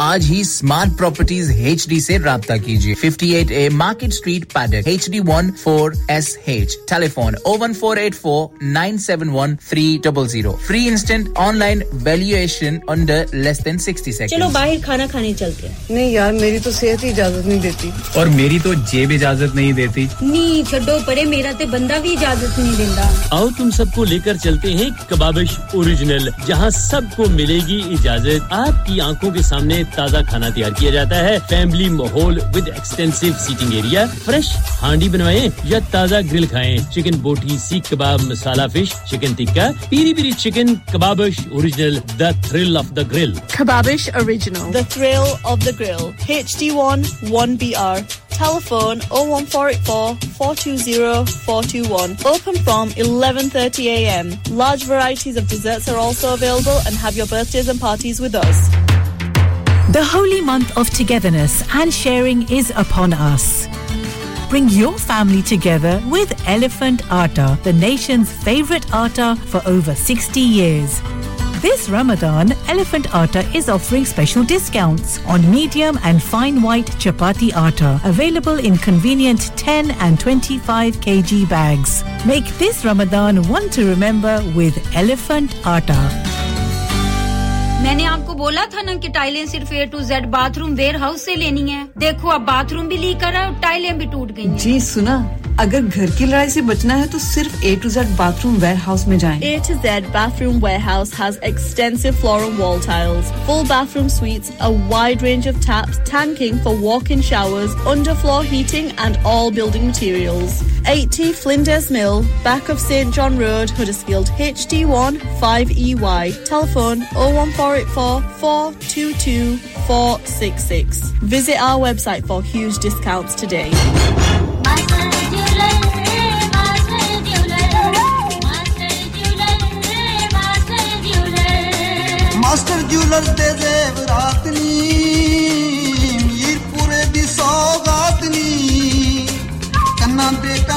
آج ہی smart properties H D سے رابطہ کیجیے۔ Fifty eight A Market Street پیڈر H D one four S H telephone O one four eight four nine seven one three double zero free instant online valuation under less than sixty second چلو باہر کھانا کھانے چلتے نہیں یار میری تو صحت ہی اجازت نہیں دیتی۔ اور میری تو جیب اجازت نہیں دیتی۔ نہیں چھڈو پرے میرا تو بندہ بھی اجازت نہیں دینا آؤ تم سب کو لے کر چلتے ہیں کبابش اوریجنل جہاں سب کو ملے گی اجازت۔ آپ کی آنکھوں کے سامنے میں تازہ کھانا تیار کیا جاتا ہے فیملی ماحول with extensive seating area fresh ہانڈی بنوائیں یا تازہ گرل کھائیں چکن بوٹی سیخ کباب مسالہ fish chicken tikka peri peri chicken Kababish original the thrill of the grill Kababish original the thrill of the grill H D one one B R telephone 01484 420 421. Open from 11.30 a.m. Large varieties of desserts are also available and have your birthdays and parties with us. The holy month of togetherness and sharing is upon us. Bring your family together with Elephant Atta, the nation's favorite atta for over 60 years. This Ramadan, Elephant Atta is offering special discounts on medium and fine white chapati atta, available in convenient 10 and 25 kg bags. Make this Ramadan one to remember with Elephant Atta. میں نے آپ کو بولا تھا نا کہ ٹائلیں صرف A to Z bathroom warehouse house سے لینی ہے دیکھو اب باتھ روم بھی لیک کر رہا ہے اور ٹائلیں بھی ٹوٹ گئی جی سنا۔ اگر گھر کی لڑائی سے بچنا ہے تو صرف A to Z bathroom warehouse میں جائیں۔ A to Z bathroom warehouse has extensive floor and wall tiles full bathroom suites a wide range of taps tanking for walk in showers underfloor heating and all building materials 80 Flinders Mill, back of St John Road, Huddersfield, HD1 5EY. Telephone 014 01484 422 466. Visit our website for huge discounts today. Master jeweller ਦੇ ਜ਼ੇਵਰਾਤ ਨੀ ਮੀਰਪੁਰੇ ਦੀ ਸੌਗਾਤ ਨੀ ਕੰਨਾਂ ਦੇ ਕਾਂਟੇ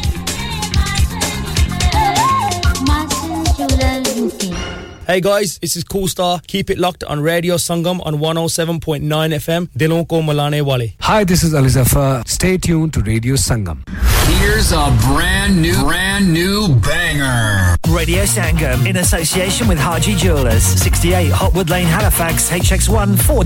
Hey guys, this is Cool Star. Keep it locked on Radio Sangam on 107.9 FM. Dilon ko malane wale. Hi, this is Ali Zafar. Stay tuned to Radio Sangam. Here's a brand new, brand new banger. Radio Sangam in association with Haji Jewelers, 68 Hotwood Lane, Halifax, HX1 4